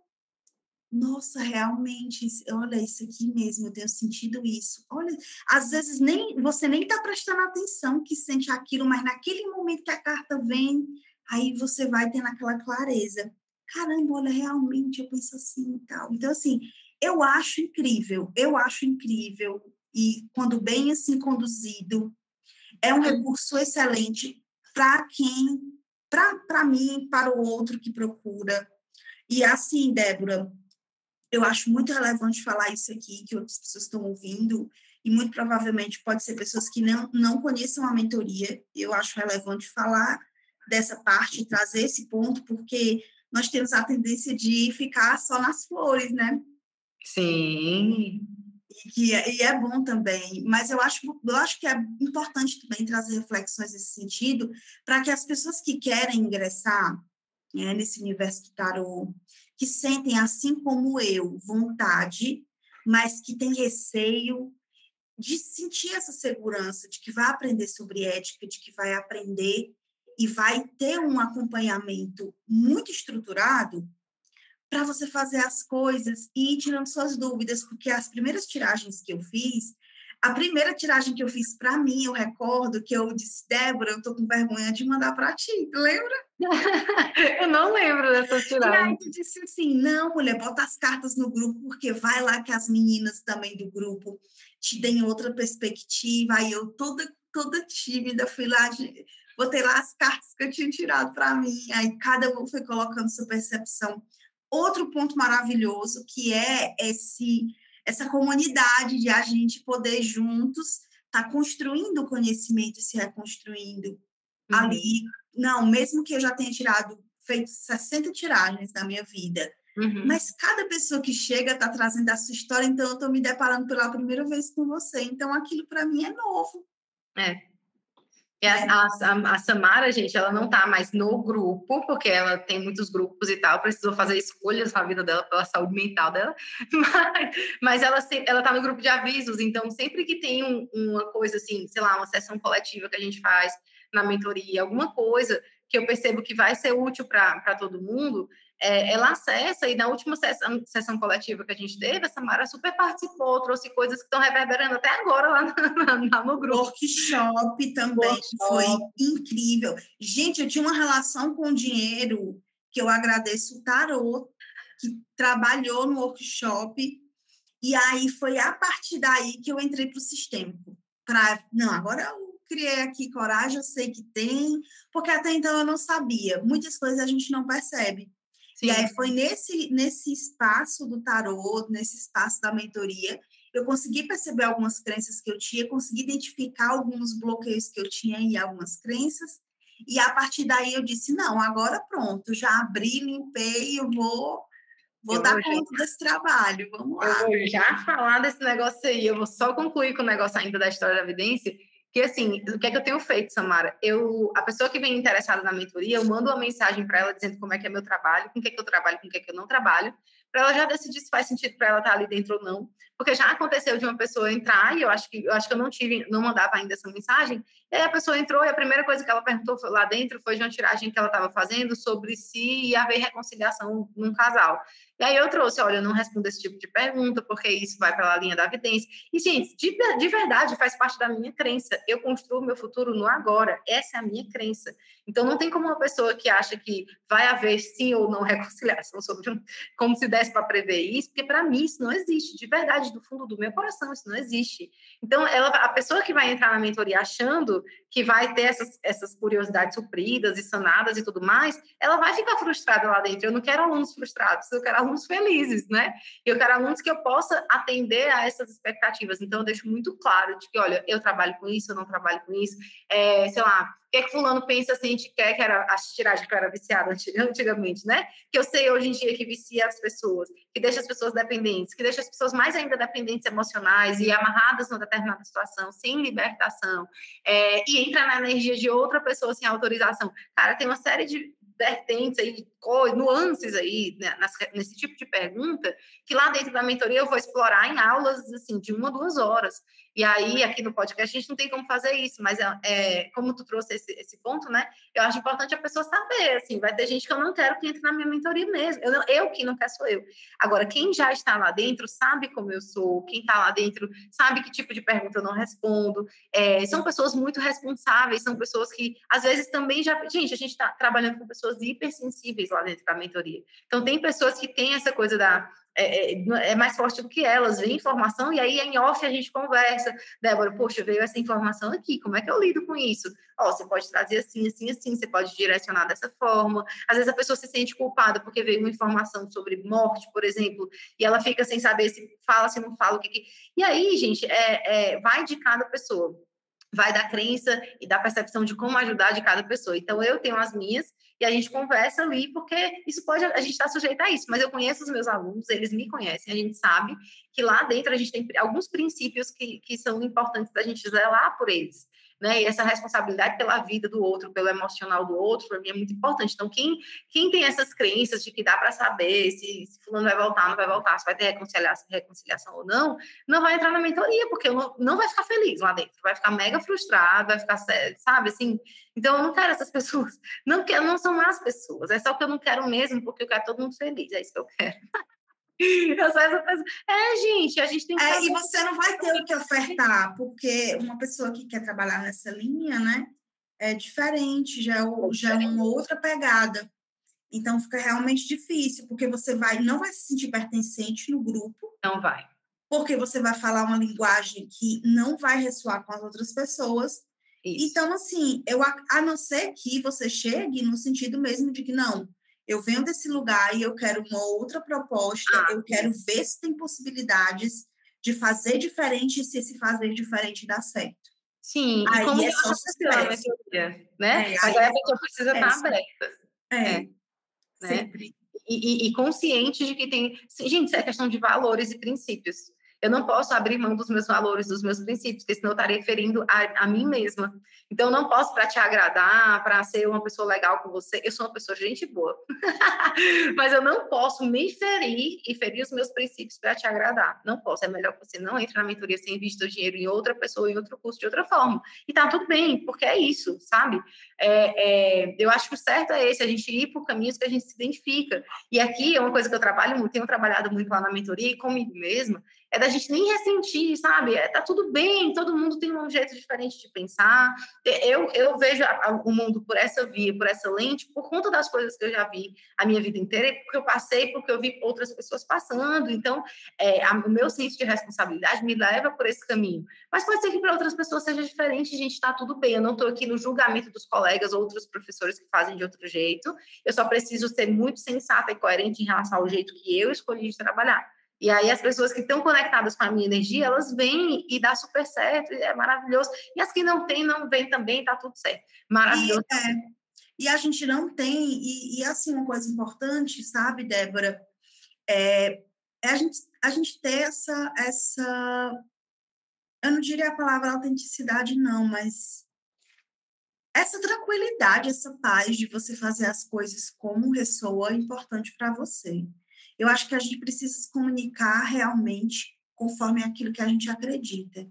nossa, realmente, olha isso aqui mesmo, eu tenho sentido isso. Olha, às vezes nem você nem está prestando atenção que sente aquilo, mas naquele momento que a carta vem, aí você vai tendo aquela clareza. Caramba, olha, realmente eu penso assim e tal. Então, assim, eu acho incrível, eu acho incrível. E quando bem assim conduzido, é um recurso excelente para quem, para mim, para o outro que procura. E assim, Débora, eu acho muito relevante falar isso aqui, que outras pessoas estão ouvindo, e muito provavelmente pode ser pessoas que não, não conheçam a mentoria. Eu acho relevante falar dessa parte, trazer esse ponto, porque nós temos a tendência de ficar só nas flores, né? Sim. E, que, é, e é bom também, mas eu acho, eu acho que é importante também trazer reflexões nesse sentido, para que as pessoas que querem ingressar né, nesse universo do tarot, que sentem, assim como eu, vontade, mas que têm receio de sentir essa segurança, de que vai aprender sobre ética, de que vai aprender e vai ter um acompanhamento muito estruturado para você fazer as coisas e ir tirando suas dúvidas, porque as primeiras tiragens que eu fiz, a primeira tiragem que eu fiz para mim, eu recordo que eu disse, Débora, eu tô com vergonha de mandar para ti, lembra? eu não lembro dessa tiragem. E aí tu disse assim, não, mulher, bota as cartas no grupo, porque vai lá que as meninas também do grupo te deem outra perspectiva. Aí eu toda, toda tímida fui lá, botei lá as cartas que eu tinha tirado para mim, aí cada um foi colocando sua percepção. Outro ponto maravilhoso que é esse essa comunidade de a gente poder juntos estar tá construindo o conhecimento e se reconstruindo uhum. ali. Não, mesmo que eu já tenha tirado, feito 60 tiragens na minha vida, uhum. mas cada pessoa que chega está trazendo a sua história, então eu estou me deparando pela primeira vez com você, então aquilo para mim é novo. É, a, a, a, Samara, gente, ela não tá mais no grupo, porque ela tem muitos grupos e tal, precisou fazer escolhas na vida dela, pela saúde mental dela, mas, mas ela, ela tá no grupo de avisos, então sempre que tem um, uma coisa assim, sei lá, uma sessão coletiva que a gente faz na mentoria, alguma coisa que eu percebo que vai ser útil para todo mundo, é, ela acessa, e na última sessão, sessão, coletiva que a gente teve, a Samara super participou, trouxe coisas que estão reverberando até agora lá, lá no grupo. Workshop também, Workshop. foi incrível. Gente, eu tinha uma relação com o dinheiro que eu agradeço o Tarô, que trabalhou no workshop, e aí foi a partir daí que eu entrei para o sistema. Pra, não, agora eu criei aqui coragem, eu sei que tem, porque até então eu não sabia. Muitas coisas a gente não percebe. Sim. E aí foi nesse, nesse espaço do tarô, nesse espaço da mentoria, eu consegui perceber algumas crenças que eu tinha, consegui identificar alguns bloqueios que eu tinha e algumas crenças, e a partir daí eu disse, não, agora pronto, já abri, limpei, eu vou Vou eu dar vou conta já... desse trabalho, vamos lá. Eu vou já falar desse negócio aí, eu vou só concluir com o negócio ainda da história da evidência, que assim, o que é que eu tenho feito, Samara? Eu, a pessoa que vem interessada na mentoria, eu mando uma mensagem para ela dizendo como é que é meu trabalho, com o que é que eu trabalho, com o que é que eu não trabalho, para ela já decidir se faz sentido para ela estar tá ali dentro ou não. Porque já aconteceu de uma pessoa entrar e eu acho que eu acho que eu não tive, não mandava ainda essa mensagem. E aí a pessoa entrou e a primeira coisa que ela perguntou lá dentro foi de uma tiragem que ela estava fazendo sobre se ia haver reconciliação num casal. E aí eu trouxe, olha, eu não respondo esse tipo de pergunta, porque isso vai pela linha da evidência. E, gente, de, de verdade, faz parte da minha crença. Eu construo meu futuro no agora. Essa é a minha crença. Então, não tem como uma pessoa que acha que vai haver sim ou não reconciliação sobre um, como se desse para prever isso, porque para mim isso não existe. De verdade, do fundo do meu coração, isso não existe. Então, ela, a pessoa que vai entrar na mentoria achando que vai ter essas, essas curiosidades supridas e sanadas e tudo mais, ela vai ficar frustrada lá dentro. Eu não quero alunos frustrados, eu quero alunos felizes, né? Eu quero alunos que eu possa atender a essas expectativas. Então, eu deixo muito claro de que, olha, eu trabalho com isso, eu não trabalho com isso. É, sei lá, o que é que fulano pensa se a gente quer que era a tiragem que eu era viciada antigamente, né? Que eu sei hoje em dia que vicia as pessoas, que deixa as pessoas dependentes, que deixa as pessoas mais ainda dependentes emocionais e amarradas numa determinada situação, sem libertação, é, e entra na energia de outra pessoa sem autorização. Cara, tem uma série de vertentes aí, nuances aí né, nesse tipo de pergunta, que lá dentro da mentoria eu vou explorar em aulas assim de uma duas horas. E aí, aqui no podcast, a gente não tem como fazer isso, mas é, é como tu trouxe esse, esse, ponto, né? Eu acho importante a pessoa saber, assim, vai ter gente que eu não quero que entre na minha mentoria mesmo. Eu, eu que não quero sou eu. Agora, quem já está lá dentro sabe como eu sou, quem está lá dentro sabe que tipo de pergunta eu não respondo. É, são pessoas muito responsáveis, são pessoas que, às vezes, também já. Gente, a gente está trabalhando com pessoas hipersensíveis lá dentro da mentoria. Então, tem pessoas que têm essa coisa da é, é, é, mais forte do que elas, vem informação, e aí em off a gente conversa. Débora, poxa, veio essa informação aqui, como é que eu lido com isso? Ó, você pode trazer assim, assim, assim, você pode direcionar dessa forma. Às vezes a pessoa se sente culpada porque veio uma informação sobre morte, por exemplo, e ela fica sem saber se fala, se não fala, o que. que... E aí, gente, é, é, vai de cada pessoa vai da crença e da percepção de como ajudar de cada pessoa. Então, eu tenho as minhas e a gente conversa ali, porque isso pode, a gente está sujeito a isso, mas eu conheço os meus alunos, eles me conhecem, a gente sabe que lá dentro a gente tem alguns princípios que, que são importantes da gente zelar por eles né? E essa responsabilidade pela vida do outro, pelo emocional do outro, para mim é muito importante. Então, quem, quem tem essas crenças de que dá para saber se, se fulano vai voltar, não vai voltar, se vai ter reconciliação, reconciliação ou não, não vai entrar na mentoria, porque não, não vai ficar feliz lá dentro, vai ficar mega frustrado, vai ficar, sabe, assim. Então, eu não quero essas pessoas, não, quero, não são más pessoas, é só que eu não quero mesmo, porque eu quero todo mundo feliz, é isso que eu quero. Eu sou essa pessoa. É, gente, a gente tem que. É, e você não vai ter o que ofertar, porque uma pessoa que quer trabalhar nessa linha, né, é diferente, já é, já é uma outra pegada. Então fica realmente difícil, porque você vai não vai se sentir pertencente no grupo. Não vai. Porque você vai falar uma linguagem que não vai ressoar com as outras pessoas. Isso. Então, assim, eu, a não ser que você chegue no sentido mesmo de que não, eu venho desse lugar e eu quero uma outra proposta, ah, eu quero ver se tem possibilidades de fazer diferente se esse fazer diferente dá certo. Sim, aí e como é só sucesso. Né? É, Agora a pessoa precisa estar aberta. É, é né? sempre. E, e, e, consciente de que tem. Gente, isso é questão de valores e princípios. Eu não posso abrir mão dos meus valores, dos meus princípios, porque senão eu estaria ferindo a, a mim mesma. Então, eu não posso, para te agradar, para ser uma pessoa legal com você, eu sou uma pessoa gente boa. Mas eu não posso me ferir e ferir os meus princípios para te agradar. Não posso. É melhor que você não entre na mentoria sem investir o dinheiro em outra pessoa, em outro curso, de outra forma. E tá tudo bem, porque é isso, sabe? É, é, eu acho que o certo é esse, a gente ir por caminhos que a gente se identifica. E aqui é uma coisa que eu trabalho muito, tenho trabalhado muito lá na mentoria e comigo mesma, é da gente nem ressentir, sabe? É, tá tudo bem, todo mundo tem um jeito diferente de pensar. Eu, eu vejo o mundo por essa via, por essa lente, por conta das coisas que eu já vi a minha vida inteira, e porque eu passei, porque eu vi outras pessoas passando. Então, é, a, o meu senso de responsabilidade me leva por esse caminho. Mas pode ser que para outras pessoas seja diferente, gente, está tudo bem. Eu não estou aqui no julgamento dos colegas, outros professores que fazem de outro jeito. Eu só preciso ser muito sensata e coerente em relação ao jeito que eu escolhi de trabalhar E aí as pessoas que estão conectadas com a minha energia, elas vêm e dá super certo, é maravilhoso. E as que não têm, não vêm também, tá tudo certo. Maravilhoso. E, é, e a gente não tem, e, e, assim, uma coisa importante, sabe, Débora, é, é a, gente, a gente ter essa, essa, eu não diria a palavra autenticidade, não, mas essa tranquilidade, essa paz de você fazer as coisas como ressoa é importante para você eu acho que a gente precisa se comunicar realmente conforme aquilo que a gente acredita.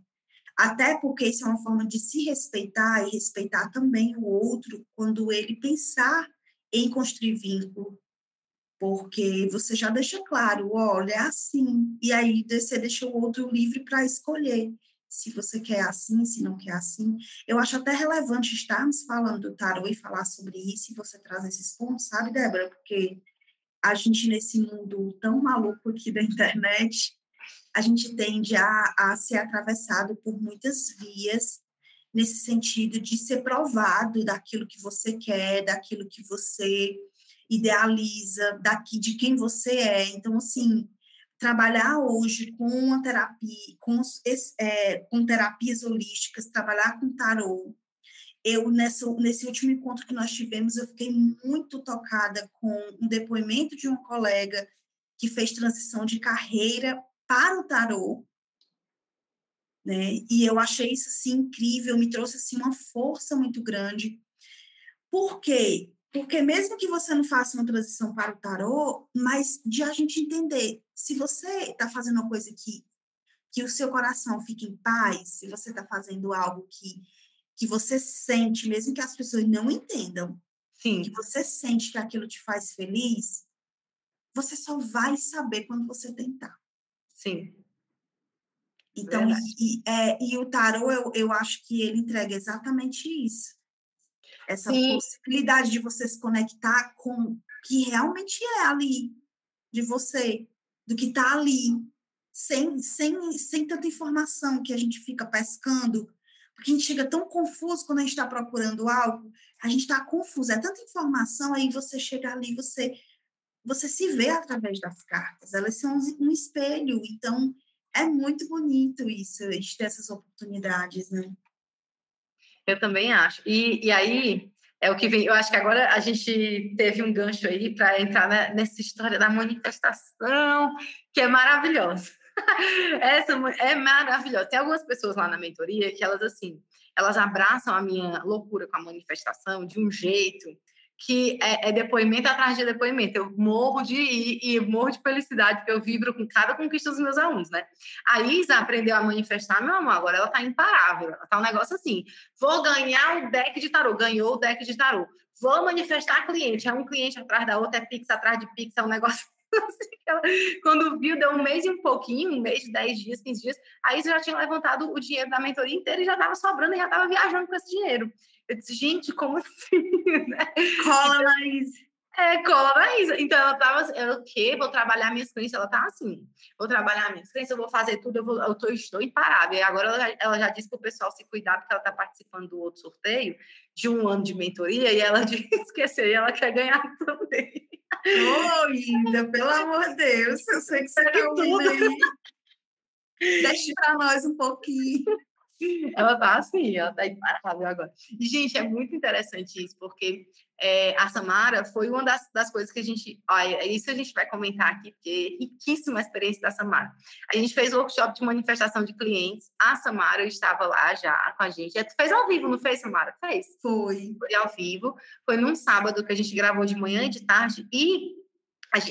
Até porque isso é uma forma de se respeitar e respeitar também o outro quando ele pensar em construir vínculo. Porque você já deixa claro, olha, é assim. E aí você deixa o outro livre para escolher se você quer assim, se não quer assim. Eu acho até relevante estarmos falando do tarô e falar sobre isso e você traz esses pontos, sabe, Débora? Porque a gente, nesse mundo tão maluco aqui da internet, a gente tende a, a ser atravessado por muitas vias nesse sentido de ser provado daquilo que você quer, daquilo que você idealiza, daqui de quem você é. Então, assim, trabalhar hoje com a terapia, com, é, com terapias holísticas, trabalhar com tarô, eu nessa, nesse último encontro que nós tivemos, eu fiquei muito tocada com um depoimento de uma colega que fez transição de carreira para o tarô, né? E eu achei isso assim incrível, me trouxe assim uma força muito grande. Por quê? Porque mesmo que você não faça uma transição para o tarô, mas de a gente entender, se você está fazendo uma coisa que que o seu coração fique em paz, se você está fazendo algo que que você sente, mesmo que as pessoas não entendam, Sim. que você sente que aquilo te faz feliz, você só vai saber quando você tentar. Sim. Então, e, é, e, o tarô, eu, eu acho que ele entrega exatamente isso. Essa Sim. possibilidade de você se conectar com o que realmente é ali, de você, do que está ali, sem, sem, sem tanta informação que a gente fica pescando porque a gente chega tão confuso quando a gente está procurando algo, a gente está confuso, é tanta informação, aí você chega ali, você você se vê através das cartas, elas são um espelho, então é muito bonito isso, a gente ter essas oportunidades, né? Eu também acho. E, e aí, é o que vem. Eu acho que agora a gente teve um gancho aí para entrar nessa história da manifestação, que é maravilhosa. Essa é maravilhosa. Tem algumas pessoas lá na mentoria que elas, assim, elas abraçam a minha loucura com a manifestação de um jeito que é, é, depoimento atrás de depoimento. Eu morro de ir e morro de felicidade, porque eu vibro com cada conquista dos meus alunos, né? A Isa aprendeu a manifestar, meu amor, agora ela tá imparável. Ela tá um negócio assim, vou ganhar o deck de tarô, ganhou o deck de tarô. Vou manifestar cliente, é um cliente atrás da outra, é Pix atrás de Pix, é um negócio Quando viu, deu um mês e um pouquinho, um mês, dez dias, quinze dias. Aí você já tinha levantado o dinheiro da mentoria inteira e já estava sobrando e já estava viajando com esse dinheiro. Eu disse, gente, como assim? Né? Cola, então, Laís. É, cola Laís. Então, ela estava eu o quê? Vou trabalhar minhas crenças. Ela tá assim, vou trabalhar minhas crenças, eu vou fazer tudo, eu, vou, eu tô, estou imparável. E agora ela, ela já disse para o pessoal se cuidar, porque ela está participando do outro sorteio de um ano de mentoria, e ela disse que esse aí ela quer ganhar também. Ô, linda, pelo amor de Deus, eu sei que você está ouvindo aí. Deixe para nós um pouquinho. Ela tá assim, ela tá imparável agora. E, gente, é muito interessante isso, porque é, a Samara foi uma das, das coisas que a gente. Olha, isso a gente vai comentar aqui, porque é riquíssima a experiência da Samara. A gente fez o workshop de manifestação de clientes. A Samara estava lá já com a gente. Tu fez ao vivo, não fez, Samara? Fez? Foi. Foi ao vivo. Foi num sábado que a gente gravou de manhã e de tarde. E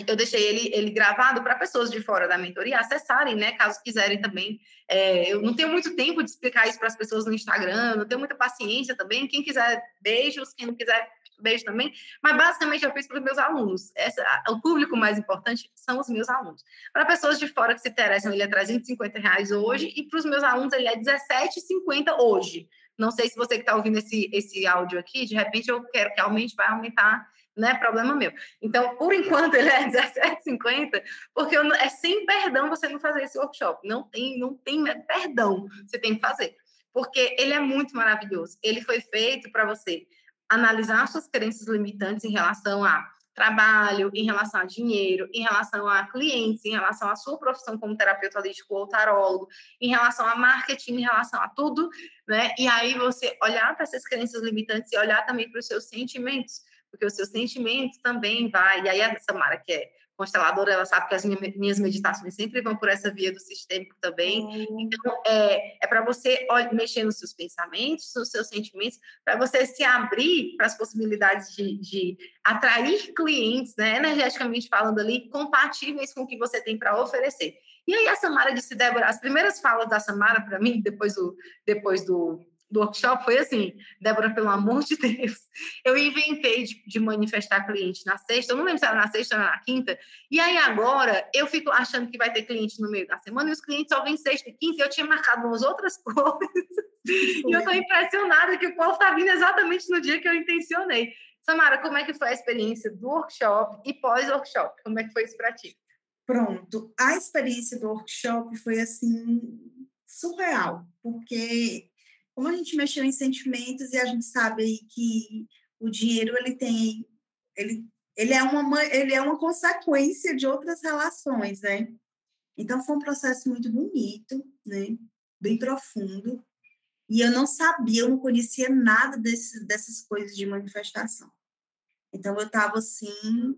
eu deixei ele, ele gravado para pessoas de fora da mentoria acessarem, né? Caso quiserem também. É, eu não tenho muito tempo de explicar isso para as pessoas no Instagram, não tenho muita paciência também. Quem quiser, beijos. Quem não quiser, beijo também. Mas basicamente eu fiz para os meus alunos. Essa, o público mais importante são os meus alunos. Para pessoas de fora que se interessam, ele é 350 reais hoje, e para os meus alunos ele é 17,50 hoje. Não sei se você que está ouvindo esse, esse áudio aqui, de repente eu quero que aumente, vai aumentar não é problema meu. Então, por enquanto, ele é 17,50, porque é sem perdão você não fazer esse workshop. Não tem, não tem perdão, você tem que fazer. Porque ele é muito maravilhoso. Ele foi feito para você analisar suas crenças limitantes em relação a trabalho, em relação a dinheiro, em relação a clientes, em relação à sua profissão como terapeuta holístico ou tarólogo, em relação a marketing, em relação a tudo, né? E aí você olhar para essas crenças limitantes e olhar também para os seus sentimentos, porque o seu sentimento também vai. E aí a Samara, que é consteladora, ela sabe que as minhas meditações sempre vão por essa via do sistêmico também. Uhum. Então, é, é para você mexer nos seus pensamentos, nos seus sentimentos, para você se abrir para as possibilidades de, de, atrair clientes, né, energeticamente falando ali, compatíveis com o que você tem para oferecer. E aí a Samara disse, Débora, as primeiras falas da Samara para mim, depois do, depois do do workshop foi assim, Débora, pelo amor de Deus, eu inventei de, de, manifestar cliente na sexta, eu não lembro se era na sexta ou na quinta, e aí agora eu fico achando que vai ter cliente no meio da semana e os clientes só vêm sexta e quinta, e eu tinha marcado umas outras coisas, e eu estou impressionada que o povo está vindo exatamente no dia que eu intencionei. Samara, como é que foi a experiência do workshop e pós-workshop? Como é que foi isso para ti? Pronto, a experiência do workshop foi assim surreal, porque como a gente mexeu em sentimentos e a gente sabe que o dinheiro ele tem ele ele é uma ele é uma consequência de outras relações, né? Então foi um processo muito bonito, né? Bem profundo. E eu não sabia, eu não conhecia nada desses, dessas coisas de manifestação. Então eu estava assim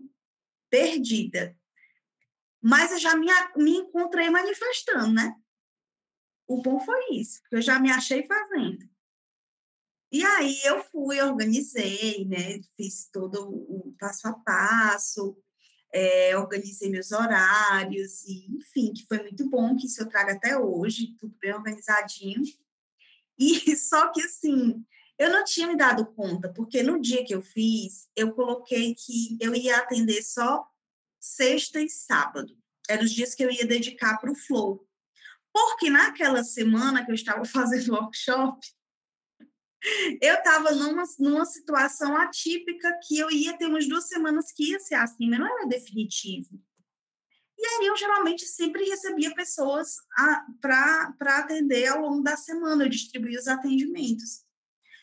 perdida. Mas eu já me, me encontrei manifestando, né? O bom foi isso, eu já me achei fazendo. E aí eu fui, organizei, né? Fiz todo o passo a passo, é, organizei meus horários, e, enfim, que foi muito bom, que isso eu trago até hoje, tudo bem organizadinho. E só que assim, eu não tinha me dado conta, porque no dia que eu fiz, eu coloquei que eu ia atender só sexta e sábado. Eram os dias que eu ia dedicar para o flow. Porque naquela semana que eu estava fazendo workshop, eu estava numa, numa situação atípica que eu ia ter umas duas semanas que ia ser assim, mas não era definitivo. E aí eu geralmente sempre recebia pessoas para atender ao longo da semana, eu distribuía os atendimentos.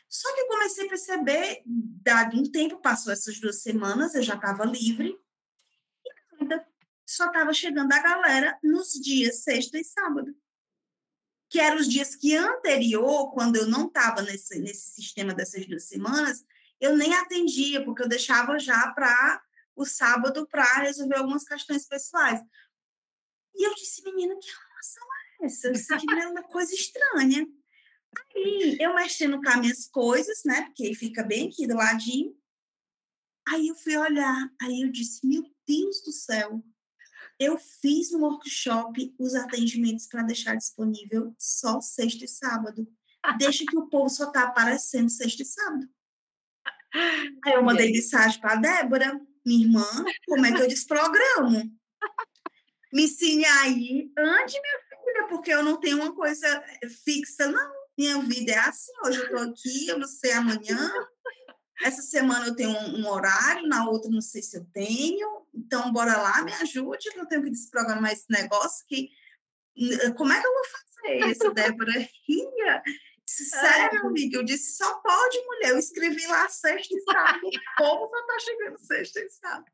Só que eu comecei a perceber, dado um tempo, passou essas duas semanas, eu já estava livre, só estava chegando a galera nos dias sexta e sábado. Que eram os dias que anterior, quando eu não estava nesse, nesse sistema dessas duas semanas, eu nem atendia, porque eu deixava já para o sábado para resolver algumas questões pessoais. E eu disse, menina, que relação é essa? Isso aqui é uma coisa estranha. Aí, eu mexendo com as minhas coisas, né? Porque fica bem aqui do ladinho. Aí eu fui olhar, aí eu disse, meu Deus do céu, eu fiz no workshop os atendimentos para deixar disponível só sexta e sábado. Deixa que o povo só está aparecendo sexta e sábado. Aí eu mandei mensagem para a Débora, minha irmã, como é que eu desprogramo? Me ensine aí, ande, minha filha, porque eu não tenho uma coisa fixa, não. Minha vida é assim, hoje eu estou aqui, eu não sei amanhã. Essa semana eu tenho um, um horário, na outra não sei se eu tenho então, bora lá, me ajude, que eu tenho que desprogramar esse negócio que... Como é que eu vou fazer isso, Débora? Ria. Sério, amiga, eu disse, só pode, mulher. Eu escrevi lá sexta e sábado. O povo só tá chegando sexta e sábado.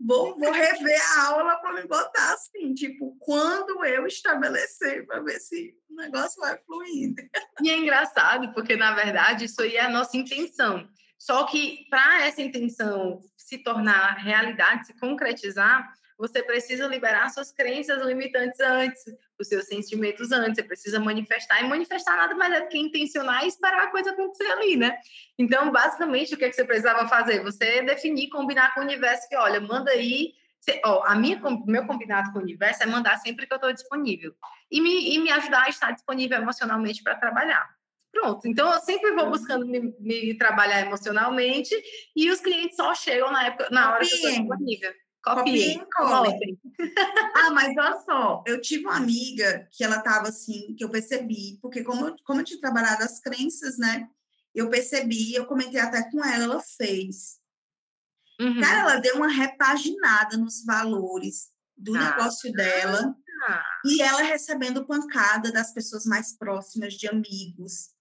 Vou, vou rever a aula para me botar assim, tipo, quando eu estabelecer, para ver se o negócio vai fluindo. E é engraçado, porque, na verdade, isso aí é a nossa intenção. Só que, para essa intenção se tornar realidade, se concretizar, você precisa liberar suas crenças limitantes antes, os seus sentimentos antes, você precisa manifestar, e manifestar nada mais é do que intencionar e esperar a coisa acontecer ali, né? Então, basicamente, o que, é que você precisava fazer? Você definir, combinar com o universo que, olha, manda aí, você, ó, a minha, meu combinado com o universo é mandar sempre que eu estou disponível, e me, e me ajudar a estar disponível emocionalmente para trabalhar. Pronto, então eu sempre vou buscando me, me, trabalhar emocionalmente e os clientes só chegam na época, na hora que eu estou disponível. Copiem, copiem. ah, mas olha só, eu tive uma amiga que ela estava assim, que eu percebi, porque como, eu, como eu tinha trabalhado as crenças, né? Eu percebi, eu comentei até com ela, ela fez. Uhum. Cara, ela deu uma repaginada nos valores do ah. negócio dela. Ah. E ela recebendo pancada das pessoas mais próximas, de amigos,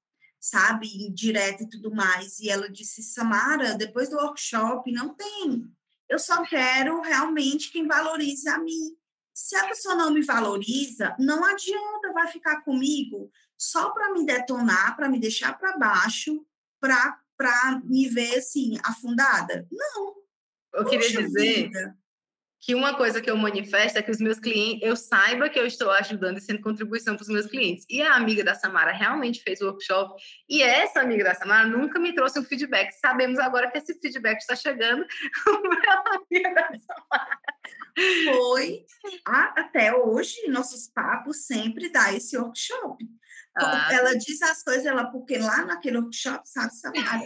sabe, direto e tudo mais. E ela disse: Samara, depois do workshop, não tem. Eu só quero realmente quem valorize a mim. Se a pessoa não me valoriza, não adianta, vai ficar comigo só para me detonar, para me deixar para baixo, para me ver assim, afundada. Não. Eu queria dizer vida que uma coisa que eu manifesto é que os meus clientes, eu saiba que eu estou ajudando e sendo contribuição para os meus clientes. E a amiga da Samara realmente fez o workshop, e essa amiga da Samara nunca me trouxe um feedback. Sabemos agora que esse feedback está chegando pela amiga da Samara. Foi até hoje, nossos papos sempre dá esse workshop. Ah. Ela diz as coisas, ela, porque lá naquele workshop, sabe, Samara?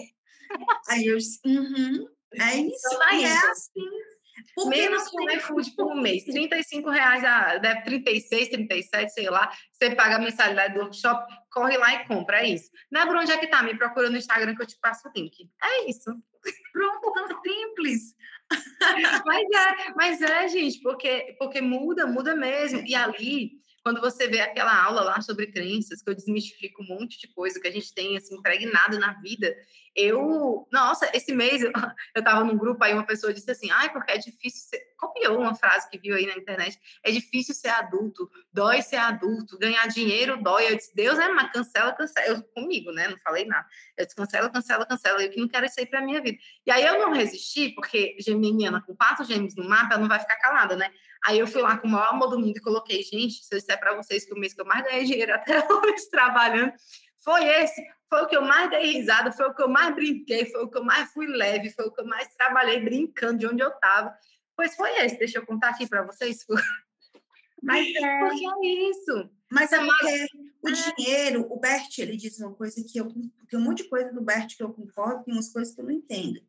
Aí eu disse, uhum, é isso, então, e é assim por Menos que um iFood por mês. 35 reais, a, deve 36, 37, sei lá. Você paga a mensalidade do workshop, corre lá e compra. É isso. Débora, onde é que tá? Me procura no Instagram que eu te passo o link. É isso. Pronto, tão simples. mas é, mas é, gente, porque, porque muda, muda mesmo. E ali quando você vê aquela aula lá sobre crenças, que eu desmistifico um monte de coisa que a gente tem assim impregnado na vida, eu, nossa, esse mês eu, eu tava num grupo aí uma pessoa disse assim: "Ai, porque é difícil ser... copiou uma frase que viu aí na internet, é difícil ser adulto, dói ser adulto, ganhar dinheiro dói". Eu disse: "Deus é, mas cancela, cancela". Eu comigo, né? Não falei nada. Eu disse: "Cancela, cancela, cancela". Eu que não quero isso aí para minha vida. E aí eu não resisti, porque geminiana com quatro gêmeos no mapa, ela não vai ficar calada, né? Aí eu fui lá com o maior amor do mundo e coloquei, gente, se eu disser para vocês que o mês que eu mais ganhei dinheiro até hoje trabalhando foi esse, foi o que eu mais dei risada, foi o que eu mais brinquei, foi o que eu mais fui leve, foi o que eu mais trabalhei brincando de onde eu estava. Pois foi esse, deixa eu contar aqui para vocês. Mas é. Porque é isso. Mas é porque o é. dinheiro, o Bert, ele diz uma coisa que eu. Tem um monte de coisa do Bert que eu concordo, tem umas coisas que eu não entendo.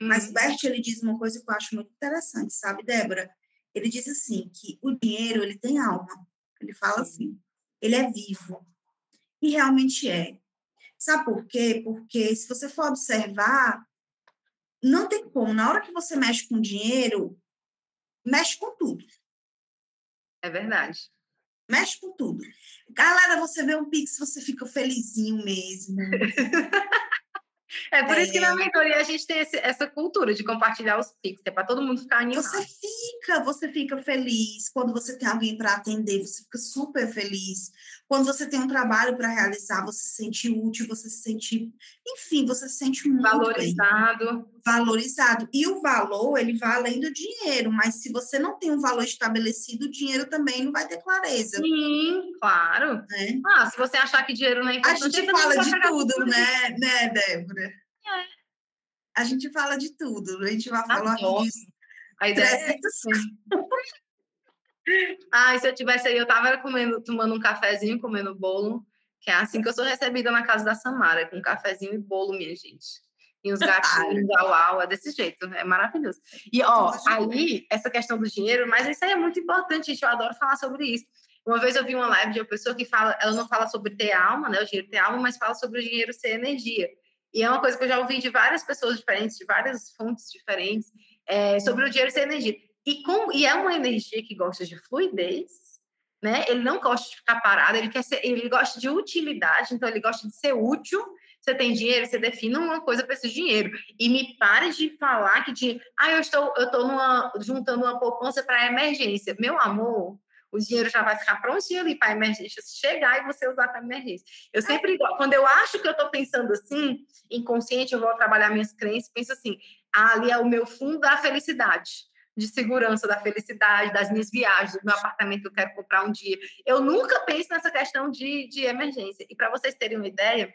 Mas o uhum. Bert, ele diz uma coisa que eu acho muito interessante, sabe, Débora? Ele diz assim que o dinheiro ele tem alma. Ele fala assim, ele é vivo. E realmente é. Sabe por quê? Porque se você for observar, não tem como. Na hora que você mexe com dinheiro, mexe com tudo. É verdade. Mexe com tudo. Galera, você vê um Pix, você fica felizinho mesmo. É por é. isso que na é. mentoria a gente tem esse, essa cultura de compartilhar os Pix, é para todo mundo ficar animado. Você fica, você fica feliz. Quando você tem alguém para atender, você fica super feliz. Quando você tem um trabalho para realizar, você se sente útil, você se sente, enfim, você se sente muito valorizado. Bem, valorizado. E o valor, ele vai além do dinheiro, mas se você não tem um valor estabelecido, o dinheiro também não vai ter clareza. Sim, claro. É. Ah, se você achar que dinheiro não é importante, a gente fala de tudo, né, né, Débora? É. A gente fala de tudo, a gente vai falar aqui A ideia 300... é Ah, se eu tivesse aí, eu tava comendo, tomando um cafezinho, comendo bolo, que é assim que eu sou recebida na casa da Samara, com um cafezinho e bolo, minha gente. E os gatinhos, au, au, é desse jeito, é maravilhoso. E, ó, aí, essa questão do dinheiro, mas isso aí é muito importante, gente, eu adoro falar sobre isso. Uma vez eu vi uma live de uma pessoa que fala, ela não fala sobre ter alma, né, o dinheiro ter alma, mas fala sobre o dinheiro ser energia. E é uma coisa que eu já ouvi de várias pessoas diferentes, de várias fontes diferentes, é, sobre o dinheiro ser energia. E, com, e é uma energia que gosta de fluidez, né? Ele não gosta de ficar parado, ele quer ser, ele gosta de utilidade, então ele gosta de ser útil. Você tem dinheiro, você define uma coisa para esse dinheiro. E me pare de falar que dinheiro. Ah, eu estou, eu estou numa, juntando uma poupança para emergência. Meu amor, o dinheiro já vai ficar prontinho ali para a emergência chegar e você usar para emergência. Eu sempre, quando eu acho que eu estou pensando assim, inconsciente, eu vou trabalhar minhas crenças, penso assim, ah, ali é o meu fundo da felicidade de segurança, da felicidade, das minhas viagens, do meu apartamento que eu quero comprar um dia. Eu nunca penso nessa questão de, de emergência. E para vocês terem uma ideia,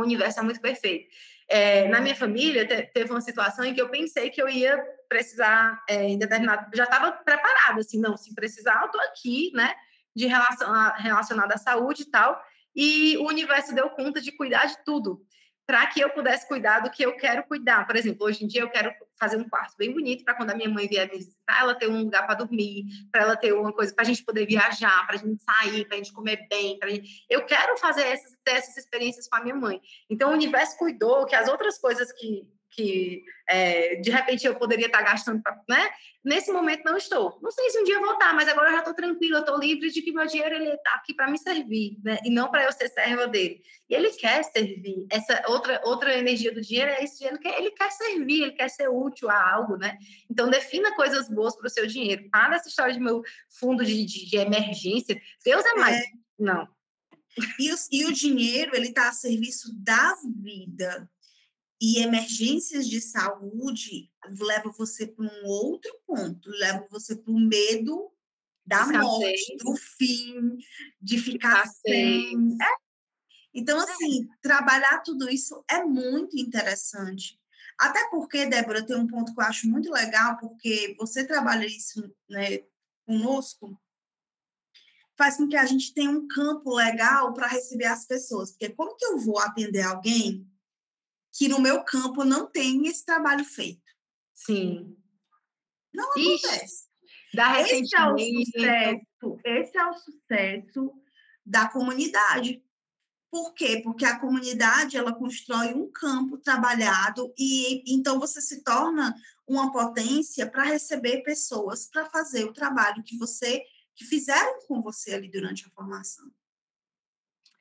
o universo é muito perfeito. É, na minha família, te, teve uma situação em que eu pensei que eu ia precisar é, em determinado. Já estava preparada, assim, não, se precisar, eu estou aqui, né? De relação, relacionado à saúde e tal. E o universo deu conta de cuidar de tudo para que eu pudesse cuidar do que eu quero cuidar. Por exemplo, hoje em dia eu quero fazer um quarto bem bonito para quando a minha mãe vier visitar, ela ter um lugar para dormir, para ela ter uma coisa para a gente poder viajar, para a gente sair, para a gente comer bem. Gente... Eu quero fazer essas, ter essas experiências com a minha mãe. Então o universo cuidou que as outras coisas que que é, de repente eu poderia estar gastando, pra, né? Nesse momento não estou. Não sei se um dia vou estar, mas agora eu já estou tranquila, estou livre de que meu dinheiro ele está aqui para me servir, né? E não para eu ser serva dele. E ele quer servir. Essa outra outra energia do dinheiro é esse ele quer ele quer servir, ele quer ser útil a algo, né? Então defina coisas boas para o seu dinheiro. Para essa história de meu fundo de, de, de emergência. Deus é mais. É. Não. E o, e o dinheiro ele está a serviço da vida e emergências de saúde leva você para um outro ponto, leva você para o medo da morte, do fim, de ficar sem. É. Então, assim, trabalhar tudo isso é muito interessante. Até porque, Débora, tem um ponto que eu acho muito legal, porque você trabalha isso né, conosco, faz com que a gente tenha um campo legal para receber as pessoas. Porque como que eu vou atender alguém que no meu campo não tem esse trabalho feito. Sim. Não Ixi, acontece. Dá esse é o sucesso, esse é o sucesso da comunidade. Por quê? Porque a comunidade ela constrói um campo trabalhado e então você se torna uma potência para receber pessoas para fazer o trabalho que você que fizeram com você ali durante a formação.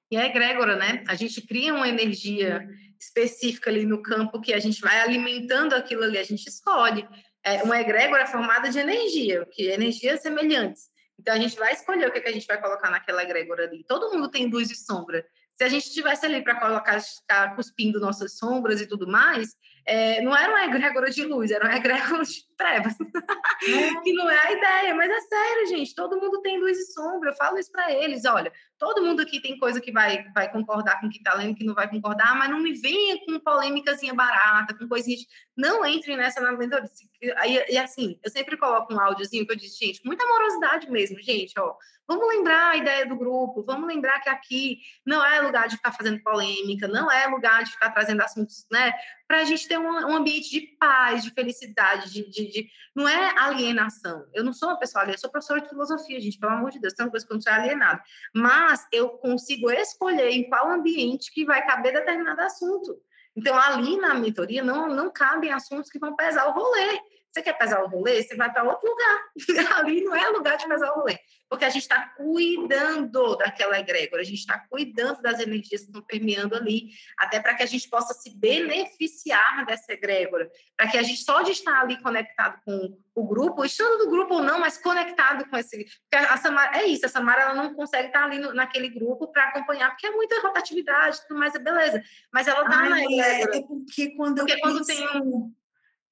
E é egrégora, né? A gente cria uma energia específica ali no campo que a gente vai alimentando aquilo ali, a gente escolhe. É uma egrégora formada de energia, que energias semelhantes. Então a gente vai escolher o que, que a gente vai colocar naquela egrégora ali. Todo mundo tem luz e sombra. Se a gente tivesse ali para colocar, ficar cuspindo nossas sombras e tudo mais, é, não era uma egrégora de luz, era uma egrégora de trevas. É. que não é a ideia, mas é sério, gente. Todo mundo tem luz e sombra. Eu falo isso para eles. Olha, todo mundo aqui tem coisa que vai, vai concordar com o que está lendo, que não vai concordar, mas não me venha com polêmicazinha barata, com coisinhas. Não entrem nessa na mentoria. E, e assim, eu sempre coloco um áudiozinho que eu disse, gente, muita amorosidade mesmo, gente, ó. Vamos lembrar a ideia do grupo, vamos lembrar que aqui não é lugar de ficar fazendo polêmica, não é lugar de ficar trazendo assuntos, né? Para a gente ter um, um, ambiente de paz, de felicidade, de, de, de, não é alienação. Eu não sou uma pessoa alienada, sou professora de filosofia, gente, pelo amor de Deus, tem uma coisa que eu não sou alienada. Mas eu consigo escolher em qual ambiente que vai caber determinado assunto. Então, ali na mentoria, não, não cabem assuntos que vão pesar o rolê. Você quer pesar o rolê? Você vai para outro lugar. Ali não é lugar de pesar o rolê. Porque a gente está cuidando daquela egrégora, a gente está cuidando das energias que estão permeando ali, até para que a gente possa se beneficiar dessa egrégora. Para que a gente só de estar ali conectado com o grupo, estando no grupo ou não, mas conectado com esse. Porque a Samara, é isso, a Samara ela não consegue estar ali no, naquele grupo para acompanhar, porque é muita rotatividade, tudo mais, é beleza. Mas ela está na egrégora. É, porque quando porque eu quando penso... tem um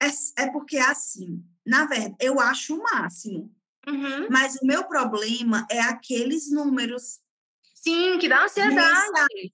é, é porque é assim, na verdade, eu acho o máximo. Uhum. Mas o meu problema é aqueles números. Sim, que dá ansiedade.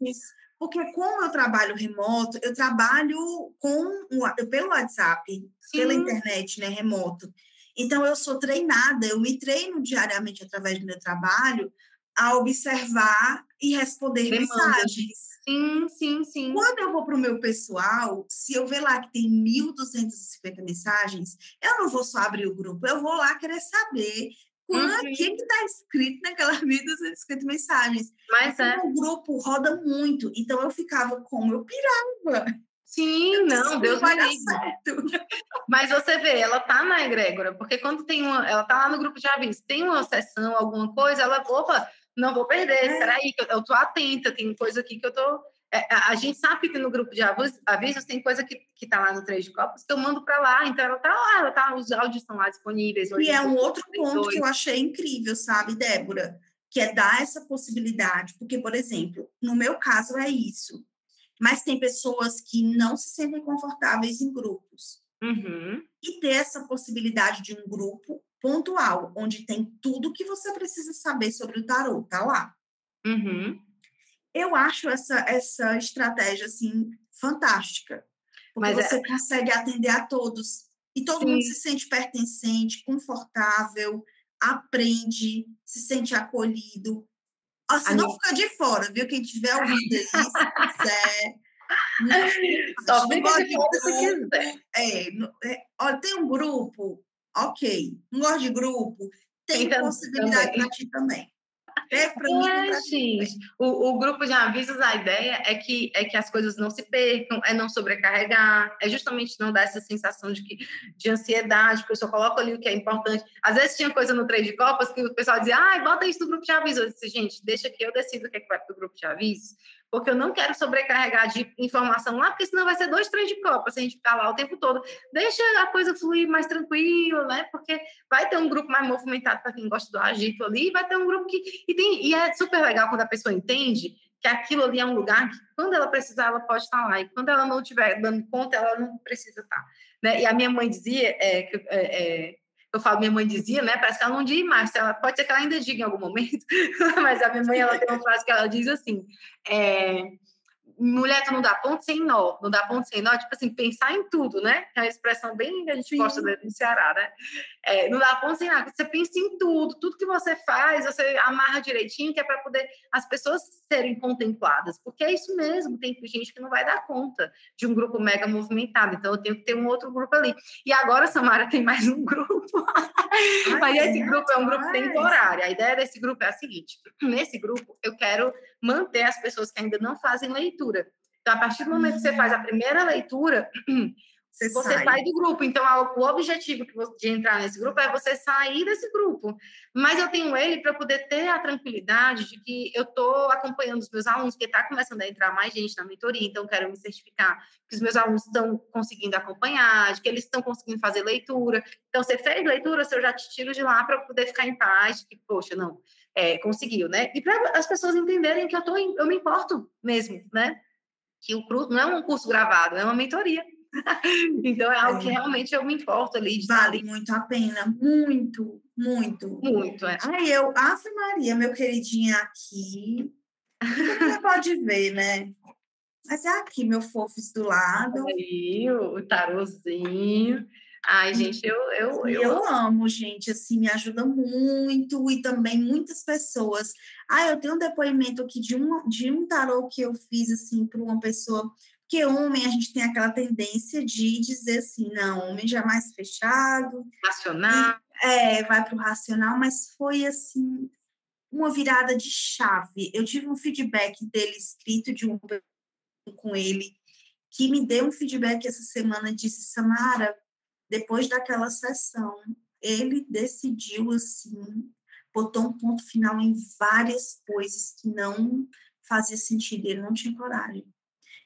Porque como eu trabalho remoto, eu trabalho com pelo WhatsApp, Sim. pela internet, né, remoto. Então eu sou treinada, eu me treino diariamente através do meu trabalho a observar e responder mensagens. Sim, sim, sim. Quando eu vou para o meu pessoal, se eu ver lá que tem 1.250 mensagens, eu não vou só abrir o grupo, eu vou lá querer saber o uhum. que está escrito naquelas 1.250 mensagens. Mas é. O grupo roda muito, então eu ficava como? Eu pirava. Sim, eu não, Deus vai dar certo. Mas você vê, ela tá na egrégora, porque quando tem uma, ela tá lá no grupo de aviso, tem uma sessão, alguma coisa, ela, opa, não vou perder, é. peraí, que eu, eu tô atenta, tem coisa aqui que eu tô. É, a gente sabe que no grupo de avisos, tem coisa que, que tá lá no Três de Copos que eu mando para lá, então ela tá lá, ela tá, os áudios estão lá disponíveis. E é um outro ponto que eu achei incrível, sabe, Débora? Que é dar essa possibilidade, porque, por exemplo, no meu caso é isso, mas tem pessoas que não se sentem confortáveis em grupos. Uhum. E ter essa possibilidade de um grupo pontual, onde tem tudo que você precisa saber sobre o tarot, tá lá. Uhum. Eu acho essa, essa estratégia, assim, fantástica. Porque Mas você é... consegue atender a todos. E todo Sim. mundo se sente pertencente, confortável, aprende, se sente acolhido. Assim, não fica de fora, viu? Quem tiver ouvindo aí, se quiser. Só fica de fora se quiser. É, é, olha, tem um grupo ok. Não gosta de grupo? Tem então, possibilidade para ti também. É, para mim, é, gente. O, o, grupo de avisos, a ideia é que, é que as coisas não se percam, é não sobrecarregar, é justamente não dar essa sensação de, que, de ansiedade, porque eu só coloco ali o que é importante. Às vezes tinha coisa no trade de copas que o pessoal dizia, ai, bota isso no grupo de avisos. Eu disse, gente, deixa que eu decido o que, é que vai para o grupo de avisos porque eu não quero sobrecarregar de informação lá, porque senão vai ser dois, três de copa, se a gente ficar lá o tempo todo. Deixa a coisa fluir mais tranquilo, né? Porque vai ter um grupo mais movimentado para quem gosta do agito ali, vai ter um grupo que. E, tem, e é super legal quando a pessoa entende que aquilo ali é um lugar que, quando ela precisar, ela pode estar lá. E quando ela não estiver dando conta, ela não precisa estar. Né? E a minha mãe dizia é, que. É, é, eu falo, minha mãe dizia, né? Parece que ela não diz mais, ela, pode ser que ela ainda diga em algum momento, mas a minha mãe ela tem uma frase que ela diz assim: é, mulher, tu não dá ponto sem nó, não dá ponto sem nó, tipo assim, pensar em tudo, né? É uma expressão bem que a gente Sim. gosta no Ceará, né? É, não dá ponto sem nó, você pensa em tudo, tudo que você faz, você amarra direitinho, que é para poder as pessoas serem contempladas, porque é isso mesmo, tem gente que não vai dar conta de um grupo mega movimentado, então eu tenho que ter um outro grupo ali. E agora, Samara, tem mais um grupo, mas esse grupo é um grupo temporário, a ideia desse grupo é a seguinte, nesse grupo eu quero manter as pessoas que ainda não fazem leitura. Então, a partir do momento que você faz a primeira leitura, você, você sai. sai. do grupo. Então, o objetivo de entrar nesse grupo é você sair desse grupo. Mas eu tenho ele para poder ter a tranquilidade de que eu estou acompanhando os meus alunos, porque está começando a entrar mais gente na mentoria, então quero me certificar que os meus alunos estão conseguindo acompanhar, de que eles estão conseguindo fazer leitura. Então, você fez leitura, eu já te tiro de lá para poder ficar em paz, que, poxa, não, é, conseguiu, né? E para as pessoas entenderem que eu, tô, eu me importo mesmo, né? Que o curso não é um curso gravado, é uma mentoria. então é algo é. que realmente eu me importo ali. De vale muito a pena, muito, muito. Muito, é. Aí eu, Ave Maria, meu queridinho aqui. Você pode ver, né? Mas é aqui, meu fofos do lado. Aí, o tarozinho. Ai, gente, eu, eu, eu... eu amo, gente, assim, me ajuda muito e também muitas pessoas. Ah, eu tenho um depoimento aqui de um, de um tarô que eu fiz, assim, para uma pessoa, porque homem a gente tem aquela tendência de dizer assim, não, homem já é mais fechado. Racional. E, é, vai para o racional, mas foi, assim, uma virada de chave. Eu tive um feedback dele escrito de um com ele, que me deu um feedback essa semana, disse, Samara, depois daquela sessão, ele decidiu assim, botou um ponto final em várias coisas que não fazia sentido, ele não tinha coragem.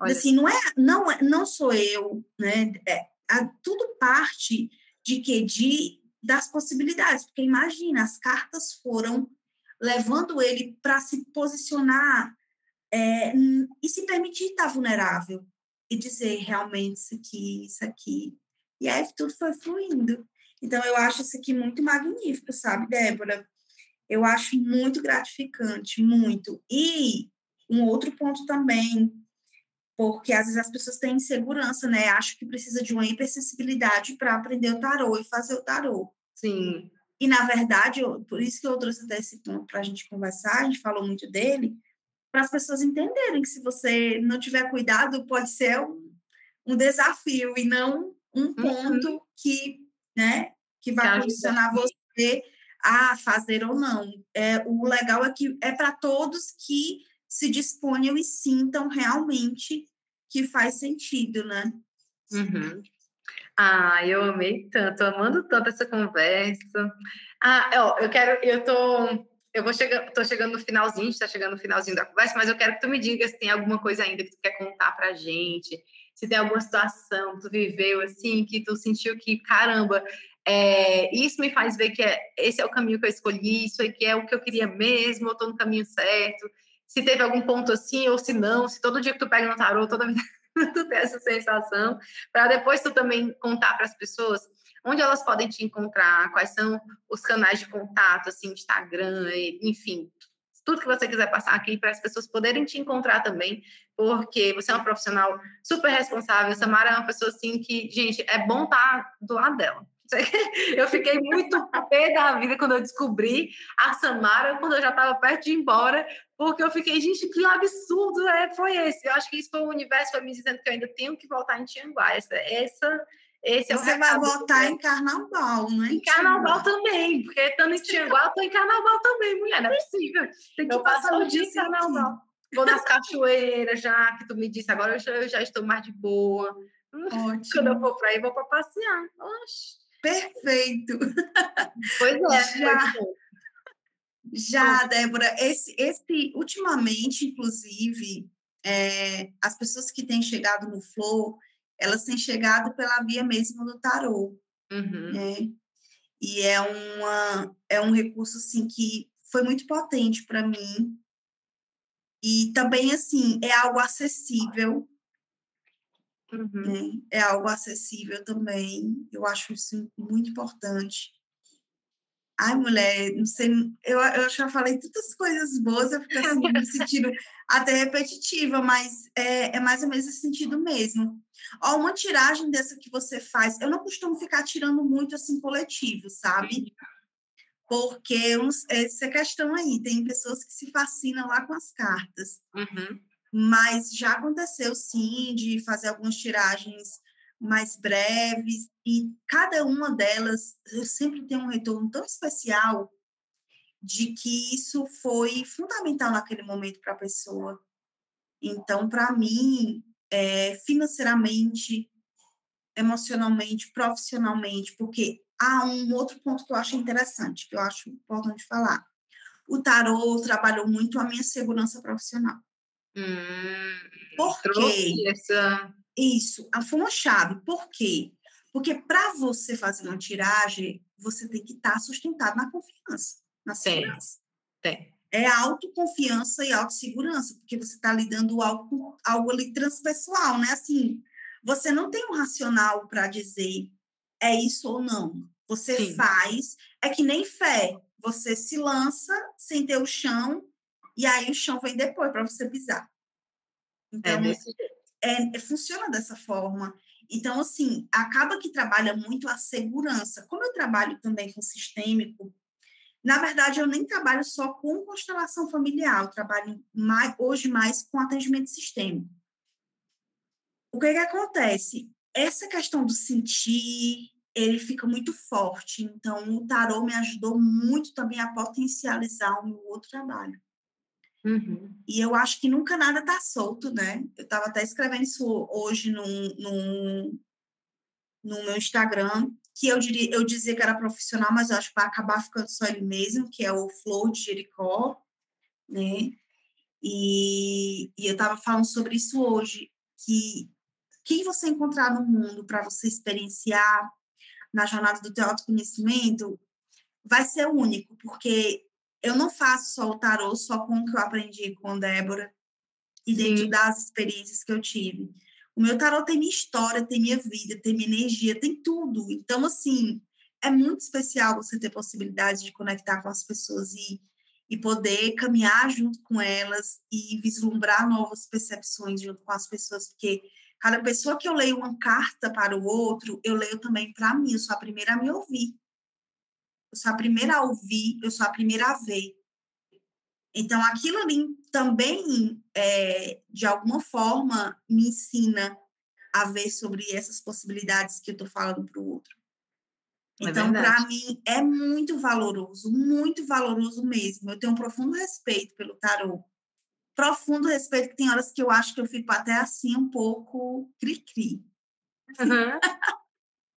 Olha. Assim, não é, não é, não sou eu, né? É, a, tudo parte de que de das possibilidades, porque imagina, as cartas foram levando ele para se posicionar é, e se permitir estar vulnerável e dizer realmente isso aqui, isso aqui e aí tudo foi fluindo. Então, eu acho isso aqui muito magnífico, sabe, Débora? Eu acho muito gratificante, muito. E um outro ponto também, porque às vezes as pessoas têm insegurança, né? Acho que precisa de uma hipersensibilidade para aprender o tarô e fazer o tarô. Sim. E, na verdade, eu, por isso que eu trouxe até esse ponto para a gente conversar, a gente falou muito dele, para as pessoas entenderem que se você não tiver cuidado, pode ser um, um desafio e não um uhum. ponto uhum. que, né, que vai condicionar você a fazer ou não. É, o legal é que é para todos que se disponham e sintam realmente que faz sentido, né? Uhum. Ah, eu amei tanto, amando tanto essa conversa. Ah, ó, eu quero, eu tô, eu vou chegar, tô chegando no finalzinho, está chegando no finalzinho da conversa, mas eu quero que tu me diga se tem alguma coisa ainda que tu quer contar para gente, se tem alguma situação que tu viveu assim, que tu sentiu que, caramba, é, isso me faz ver que é, esse é o caminho que eu escolhi, isso aqui é o que eu queria mesmo, eu estou no caminho certo. Se teve algum ponto assim, ou se não, se todo dia que tu pega no tarô, toda vida tu tem essa sensação, para depois tu também contar para as pessoas onde elas podem te encontrar, quais são os canais de contato, assim, Instagram, enfim, tudo que você quiser passar aqui para as pessoas poderem te encontrar também, porque você é uma profissional super responsável. Samara é uma pessoa assim que, gente, é bom estar tá do lado dela. Eu fiquei muito pé da vida quando eu descobri a Samara, quando eu já estava perto de ir embora, porque eu fiquei, gente, que absurdo é, foi esse. Eu acho que isso foi o universo foi me dizendo que eu ainda tenho que voltar em Tianguá. Essa, essa Esse é Você vai votar em carnaval, não é? Em carnaval também, porque estando em Tianguá, eu tô em carnaval também, mulher, não é possível. Tem que eu passar o dia em carnaval. Vou nas cachoeiras já, que tu me disse, agora eu já, eu já estou mais de boa. Ótimo. Quando eu for para aí, vou para passear. Oxe. Perfeito. Pois é, Já. Já, Débora, esse, esse ultimamente, inclusive, é, as pessoas que têm chegado no Flow, elas têm chegado pela via mesmo do tarô, Uhum. né? E é, uma, é um recurso, assim, que foi muito potente para mim. E também, assim, é algo acessível, Uhum. né? É algo acessível também. Eu acho isso muito importante. Ai, mulher, não sei, eu, eu já falei tantas coisas boas, eu fico assim, me sentindo até repetitiva, mas é, é mais ou menos esse sentido mesmo. Ó, uma tiragem dessa que você faz, eu não costumo ficar tirando muito assim coletivo, sabe? Porque uns- essa questão aí, tem pessoas que se fascinam lá com as cartas. Uhum. Mas já aconteceu sim de fazer algumas tiragens mais breves e cada uma delas eu sempre tenho um retorno tão especial de que isso foi fundamental naquele momento para a pessoa. Então, para mim, é, financeiramente, emocionalmente, profissionalmente, porque há um outro ponto que eu acho interessante, que eu acho importante falar. O tarô trabalhou muito a minha segurança profissional. Hum, Por quê? essa. Isso, a- foi uma chave. Por quê? Porque para você fazer uma tiragem, você tem que estar sustentado na confiança, na Tem. segurança. Tem. É autoconfiança e autossegurança, porque você está lidando algo, com- algo ali transpessoal, né? Assim, você não tem um racional para dizer é isso ou não. Você Sim. faz, é que nem fé. Você se lança sem ter o chão, e aí o chão vem depois para você pisar. É Então, desse jeito. É, funciona dessa forma. Então, assim, acaba que trabalha muito a segurança. Como eu trabalho também com sistêmico, na verdade, eu nem trabalho só com constelação familiar, eu trabalho mais, hoje mais com atendimento sistêmico. O que, que acontece? Essa questão do sentir, ele fica muito forte. Então, o tarô me ajudou muito também a potencializar o meu outro trabalho. Uhum. E eu acho que nunca nada está solto, né? Eu estava até escrevendo isso hoje no, no, meu Instagram, que eu, diria, eu dizia que era profissional, mas eu acho que vai acabar ficando só ele mesmo, que é o Flow de Jericó, né? E, e eu estava falando sobre isso hoje, que quem você encontrar no mundo para você experienciar na jornada do teu autoconhecimento vai ser único, porque eu não faço só o tarô só com o que eu aprendi com a Débora e dentro Sim. das experiências que eu tive. O meu tarô tem minha história, tem minha vida, tem minha energia, tem tudo. Então, assim, é muito especial você ter possibilidade de conectar com as pessoas e, e poder caminhar junto com elas e vislumbrar novas percepções junto com as pessoas, porque cada pessoa que eu leio uma carta para o outro, eu leio também para mim, eu sou a primeira a me ouvir. Eu sou a primeira a ouvir, eu sou a primeira a ver. Então, aquilo ali também, é, de alguma forma, me ensina a ver sobre essas possibilidades que eu estou falando para o outro. É Então, para mim, é muito valoroso, muito valoroso mesmo. Eu tenho um profundo respeito pelo tarô. Profundo respeito, que tem horas que eu acho que eu fico até assim um pouco cri-cri. Uhum.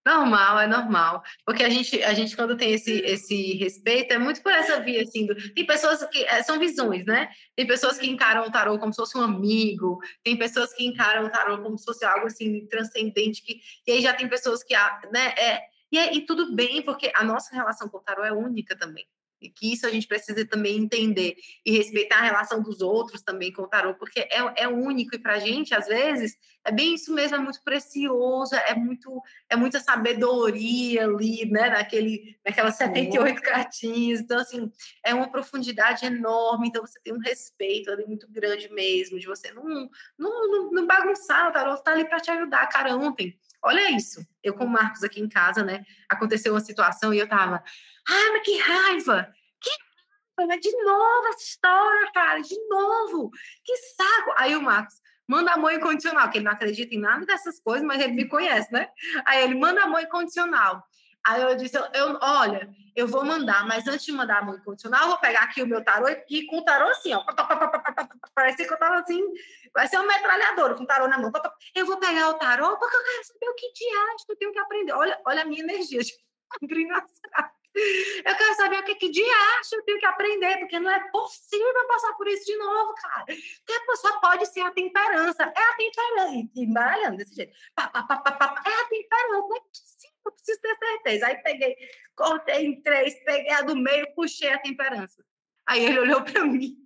Normal, é normal. Porque a gente, a gente quando tem esse, esse respeito, é muito por essa via, assim, do- tem pessoas que, é, são visões, né? Tem pessoas que encaram o tarô como se fosse um amigo, tem pessoas que encaram o tarô como se fosse algo, assim, transcendente, que, e aí já tem pessoas que, ah, né, é, e, é- e tudo bem, porque a nossa relação com o tarô é única também. E que isso a gente precisa também entender e respeitar a relação dos outros também com o tarô, porque é, é único e pra gente, às vezes, é bem isso mesmo, é muito precioso, é muito é muita sabedoria ali, né, naquele, naquelas 78 cartinhas. Então, assim, é uma profundidade enorme. Então, você tem um respeito ali muito grande mesmo, de você não, não, não, não bagunçar. O tarot tá ali para te ajudar. Cara, ontem, olha isso. Eu com o Marcos aqui em casa, né, aconteceu uma situação e eu tava, ai, mas que raiva! Que raiva! De novo essa história, cara, de novo! Que saco! Aí o Marcos, manda amor incondicional, que ele não acredita em nada dessas coisas, mas ele me conhece, né? Aí ele manda amor incondicional. Aí eu disse, eu, olha, eu vou mandar, mas antes de mandar amor incondicional, eu vou pegar aqui o meu tarô e com o tarô assim, ó. Parece que eu tava assim, vai ser um metralhador com o tarô na mão. Eu vou pegar o tarô porque eu quero saber o que diacho que eu tenho que aprender. Olha, olha a minha energia, tipo, Eu quero saber o que, que de acho eu tenho que aprender, porque não é possível passar por isso de novo, cara. Porque a pessoa pode ser a temperança. É a temperança. E embaralhando desse jeito. É a temperança. Não é possível, eu preciso ter certeza. Aí peguei, cortei em três, peguei a do meio, puxei a temperança. Aí ele olhou para mim.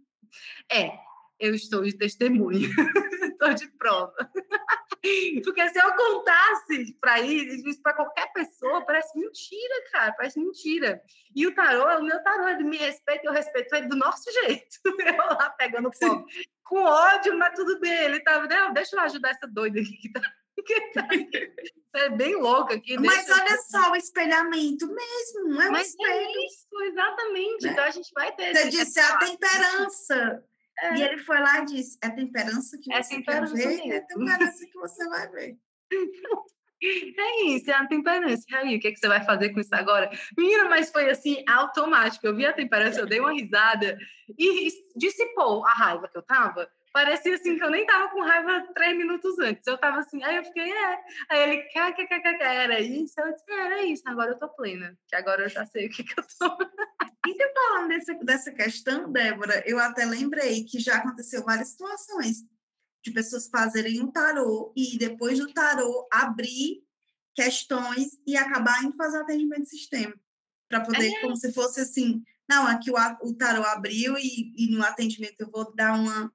É, eu estou de testemunha, estou de prova. Porque se eu contasse para isso para qualquer pessoa, parece mentira, cara, parece mentira. E o tarô é o meu tarô, ele me respeita, eu respeito ele do nosso jeito. Eu lá pegando fogo. Com ódio, mas tudo bem. Ele tava, não, deixa eu ajudar essa doida aqui que tá. Tá é bem louca aqui. Mas olha só o espelhamento mesmo, é um mas é espelho. É isso, exatamente. Né? Então a gente vai ter. Você disse a temperança. É. E ele foi lá e disse: é temperança que é você quer ver, é temperança que você vai ver. É isso, é a temperança. E aí, o que, é que você vai fazer com isso agora? Menina, mas foi assim, automático. Eu vi a temperança, eu dei uma risada e dissipou a raiva que eu tava. Parecia assim que eu nem tava com raiva três minutos antes. Eu tava assim, aí eu fiquei, é. Aí ele, quer, era isso? Eu disse, era isso, agora eu tô plena. Que agora eu já sei o que, que eu tô. E te falando desse, dessa questão, Débora, eu até lembrei que já aconteceu várias situações de pessoas fazerem um tarô e depois do tarô abrir questões e acabar em fazer o atendimento sistema. Para poder, é. como se fosse assim, não, aqui o, o tarô abriu e, e no atendimento eu vou dar uma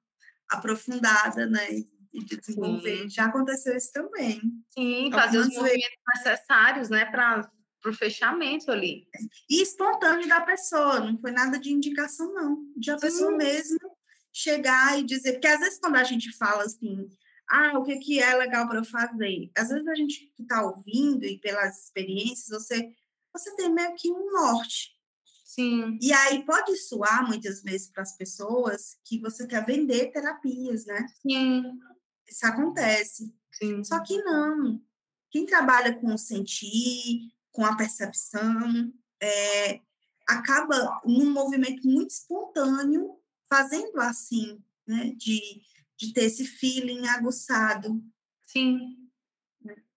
aprofundada, né? E desenvolver. Sim. Já aconteceu isso também. Sim, fazer os movimentos necessários, né, para o fechamento ali. E espontâneo da pessoa, não foi nada de indicação, não. De a Sim. pessoa mesmo chegar e dizer, porque às vezes quando a gente fala assim, ah, o que, que é legal para eu fazer? Às vezes a gente que está ouvindo e pelas experiências, você, você tem meio que um norte. Sim. E aí pode soar muitas vezes para as pessoas que você quer vender terapias, né? Sim. Isso acontece. Sim. Só que não. Quem trabalha com o sentir, com a percepção, é, acaba num movimento muito espontâneo, fazendo assim, né? De, de ter esse feeling aguçado. Sim.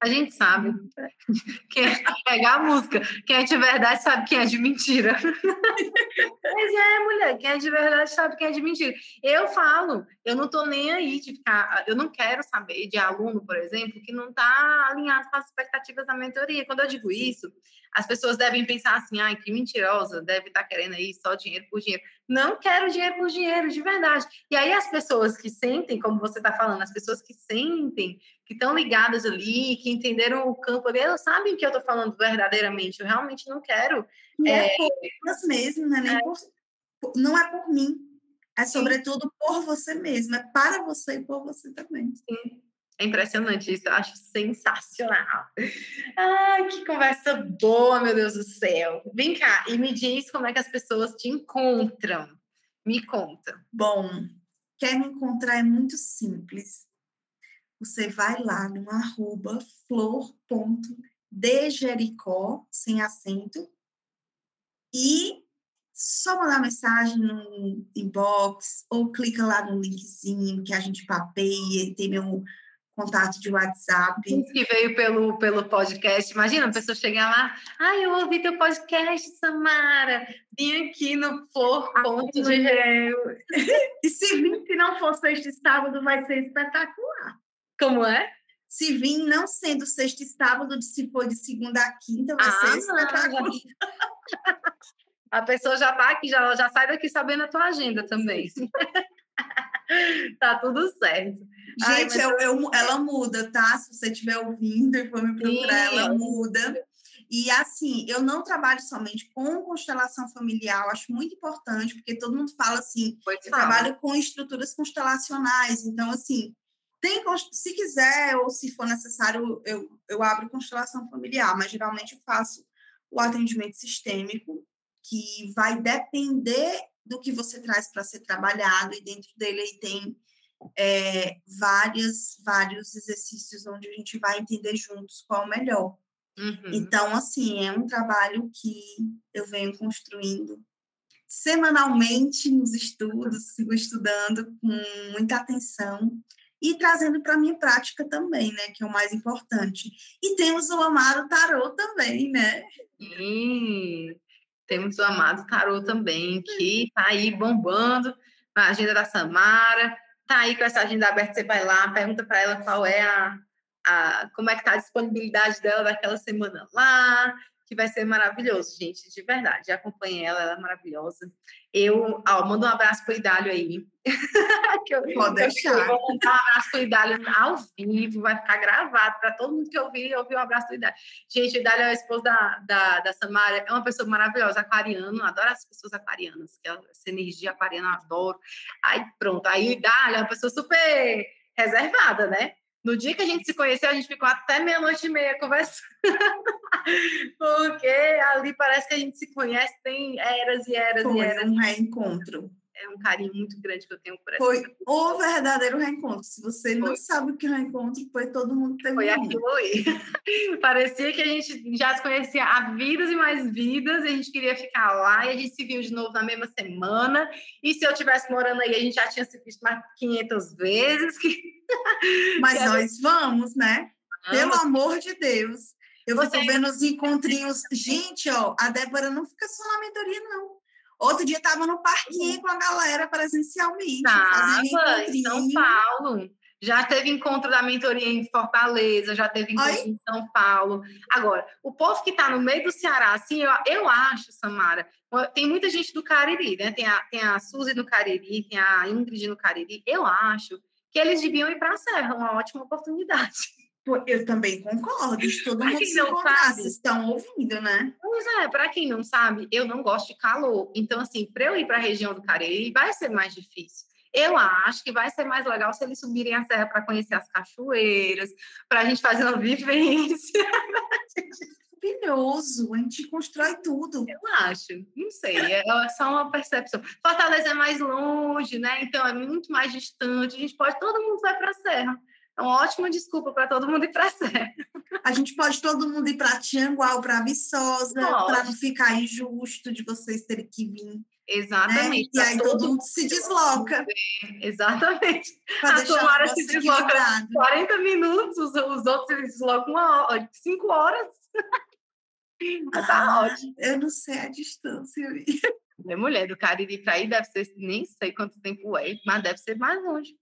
A gente sabe. Quem é, pegar a música. Quem é de verdade sabe quem é de mentira. Mas é, mulher, quem é de verdade sabe quem é de mentira. Eu falo, eu não tô nem aí de ficar. Eu não quero saber de aluno, por exemplo, que não está alinhado com as expectativas da mentoria. Quando eu digo isso, as pessoas devem pensar assim, ai, que mentirosa, deve estar tá querendo aí só dinheiro por dinheiro. Não quero dinheiro por dinheiro, de verdade. E aí as pessoas que sentem, como você está falando, as pessoas que sentem, que estão ligadas ali, que entenderam o campo ali, elas sabem que eu estou falando verdadeiramente. Eu realmente não quero. E é, é por elas mesmas, né? Nem é. Por, não é por mim. É sobretudo por você mesma, é para você e por você também. Sim. É impressionante isso, eu acho sensacional. Ai, que conversa boa, meu Deus do céu. Vem cá e me diz como é que as pessoas te encontram. Me conta. Bom, quer me encontrar é muito simples. Você vai lá no arroba flor.dejericó, sem acento, e só mandar mensagem no inbox ou clica lá no linkzinho que a gente papeia, tem meu contato de WhatsApp. Que veio pelo, pelo podcast. Imagina a pessoa chegar lá, ai, eu ouvi teu podcast, Samara. Vim aqui no Flor Ponto de. E se não for sexta e sábado, vai ser espetacular. Como é? Se vir não sendo sexta e sábado, se for de segunda a quinta, vai ah, ser espetacular. A pessoa já está aqui, já, já sai daqui sabendo a tua agenda também. tá tudo certo. Gente, Ai, eu, eu, ela muda, tá? Se você estiver ouvindo e for me procurar, Sim. ela muda. E assim, eu não trabalho somente com constelação familiar, eu acho muito importante, porque todo mundo fala assim, pois eu fala. trabalho com estruturas constelacionais, então assim, tem, se quiser ou se for necessário, eu, eu abro constelação familiar, mas geralmente eu faço o atendimento sistêmico, que vai depender do que você traz para ser trabalhado, e dentro dele tem é, várias, vários exercícios onde a gente vai entender juntos qual é o melhor. Uhum. Então, assim, é um trabalho que eu venho construindo semanalmente nos estudos, sigo estudando com muita atenção e trazendo para a minha prática também, né, que é o mais importante. E temos o Amaro Tarô também, né? Sim, temos o Amado Tarô também, que está aí bombando na agenda da Samara, tá aí com essa agenda aberta, você vai lá, pergunta para ela qual é a, a como é que tá a disponibilidade dela daquela semana lá, que vai ser maravilhoso, gente, de verdade. Já acompanhei ela, ela é maravilhosa. Eu, ó, mando um abraço pro Idálio aí. que eu, Pode deixar. Eu vou mandar um abraço pro Idálio ao vivo, vai ficar gravado para todo mundo que ouvir, ouvir um abraço do Idálio. Gente, o Idálio é o esposo da, da, da Samara, é uma pessoa maravilhosa, aquariano, adoro as pessoas aquarianas, que essa energia aquariana, eu adoro. Aí pronto, aí o Idálio é uma pessoa super reservada, né? No dia que a gente se conheceu, a gente ficou até meia-noite e meia conversando. Porque ali parece que a gente se conhece, tem eras e eras Foi e eras. um reencontro. É um carinho muito grande que eu tenho por essa Foi o verdadeiro reencontro. Se você foi. não sabe o que é um reencontro, foi todo mundo teve Foi aquilo aí. Parecia que a gente já se conhecia há vidas e mais vidas, e a gente queria ficar lá, e a gente se viu de novo na mesma semana. E se eu tivesse morando aí, a gente já tinha se visto mais 500 vezes. Que... Mas que nós vamos, né? Pelo amor de Deus. Eu Você... fico vendo os encontrinhos. Gente, ó, a Débora não fica só na mentoria, não. Outro dia estava no parquinho com a galera presencialmente. Tava, em São Paulo. Já teve encontro da mentoria em Fortaleza, já teve encontro Oi? em São Paulo. Agora, o povo que está no meio do Ceará, assim, eu, eu acho, Samara, tem muita gente do Cariri, né? Tem a, tem a Suzy no Cariri, tem a Ingrid no Cariri. Eu acho que eles deviam ir para a Serra, uma ótima oportunidade. Eu também concordo, todo mundo se encontrar, vocês estão ouvindo, né? Pois é, para quem não sabe, eu não gosto de calor. Então, assim, para eu ir para a região do Cariri, vai ser mais difícil. Eu acho que vai ser mais legal se eles subirem a serra para conhecer as cachoeiras, para a gente fazer uma vivência. Maravilhoso, a gente constrói tudo. Eu acho, não sei, é só uma percepção. Fortaleza é mais longe, né? Então é muito mais distante. A gente pode, todo mundo vai para a serra. É uma ótima desculpa para todo mundo ir para a Serra. A gente pode todo mundo ir para Tianguá ou para Viçosa, para não ficar injusto de vocês terem que vir. Exatamente. Né? E aí todo, mundo se desloca. Exatamente. A Tomara se desloca equilibrado. 40 minutos, os, os outros se deslocam uma hora, 5 horas. Tá ah, ótimo. Eu não sei a distância. Minha mulher, do Cariri para aí deve ser, nem sei quanto tempo é, mas deve ser mais longe.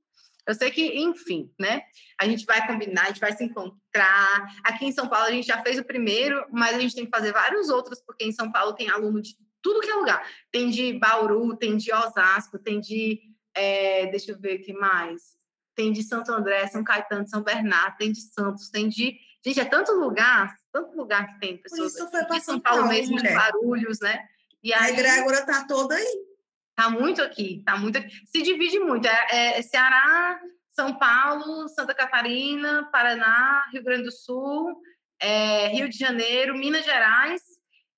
Eu sei que, enfim, né? A gente vai combinar, a gente vai se encontrar. Aqui em São Paulo a gente já fez o primeiro, mas a gente tem que fazer vários outros, porque em São Paulo tem aluno de tudo que é lugar. Tem de Bauru, tem de Osasco, tem de. É, deixa eu ver o que mais. Tem de Santo André, São Caetano, São Bernardo, tem de Santos, tem de. Gente, é tanto lugar, tanto lugar que tem pessoas. Por isso foi para São Paulo, Paulo mesmo, mulher. de Barulhos, né? E aí, a Grégora tá toda aí. Tá muito aqui, tá muito aqui. Se divide muito. É, é, é Ceará, São Paulo, Santa Catarina, Paraná, Rio Grande do Sul, é, Rio de Janeiro, Minas Gerais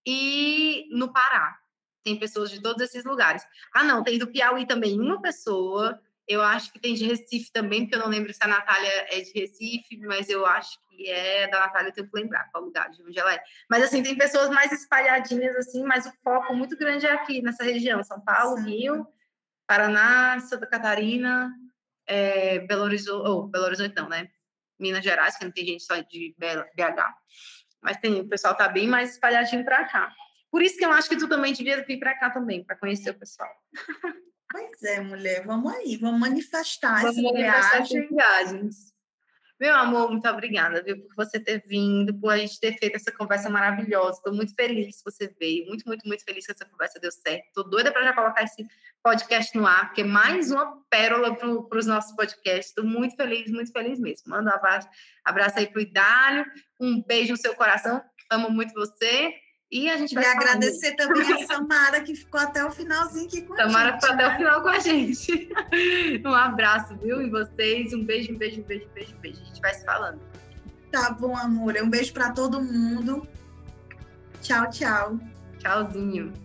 e no Pará. Tem pessoas de todos esses lugares. Ah, não, tem do Piauí também uma pessoa, eu acho que tem de Recife também, porque eu não lembro se a Natália é de Recife, mas eu acho que é da Natália, eu tenho que lembrar qual lugar, de onde ela é. Mas, assim, tem pessoas mais espalhadinhas, assim, mas o foco muito grande é aqui, nessa região, São Paulo, Sim. Rio, Paraná, Santa Catarina, é, Belo Horizonte, ou oh, Belo Horizonte não, né? Minas Gerais, que não tem gente só de BH. Mas tem, o pessoal tá bem mais espalhadinho para cá. Por isso que eu acho que tu também devia vir para cá também, para conhecer o pessoal. Pois é, mulher, vamos aí, vamos manifestar vamos essa manifestar viagem. viagens. Meu amor, muito obrigada, viu, por você ter vindo, por a gente ter feito essa conversa maravilhosa. Estou muito feliz que você veio, muito, muito, muito feliz que essa conversa deu certo. Estou doida para já colocar esse podcast no ar, porque é mais uma pérola para os nossos podcasts. Estou muito feliz, muito feliz mesmo. Manda um abraço, abraço aí para o Idálio, um beijo no seu coração, amo muito você. E a gente vai. E agradecer também a Samara, que ficou até o finalzinho aqui com Samara a gente. Samara ficou né? até o final com a gente. um abraço, viu? E vocês. Um beijo, um beijo, um beijo, um beijo, um beijo. A gente vai se falando. Tá bom, amor. Um beijo para todo mundo. Tchau, tchau. Tchauzinho.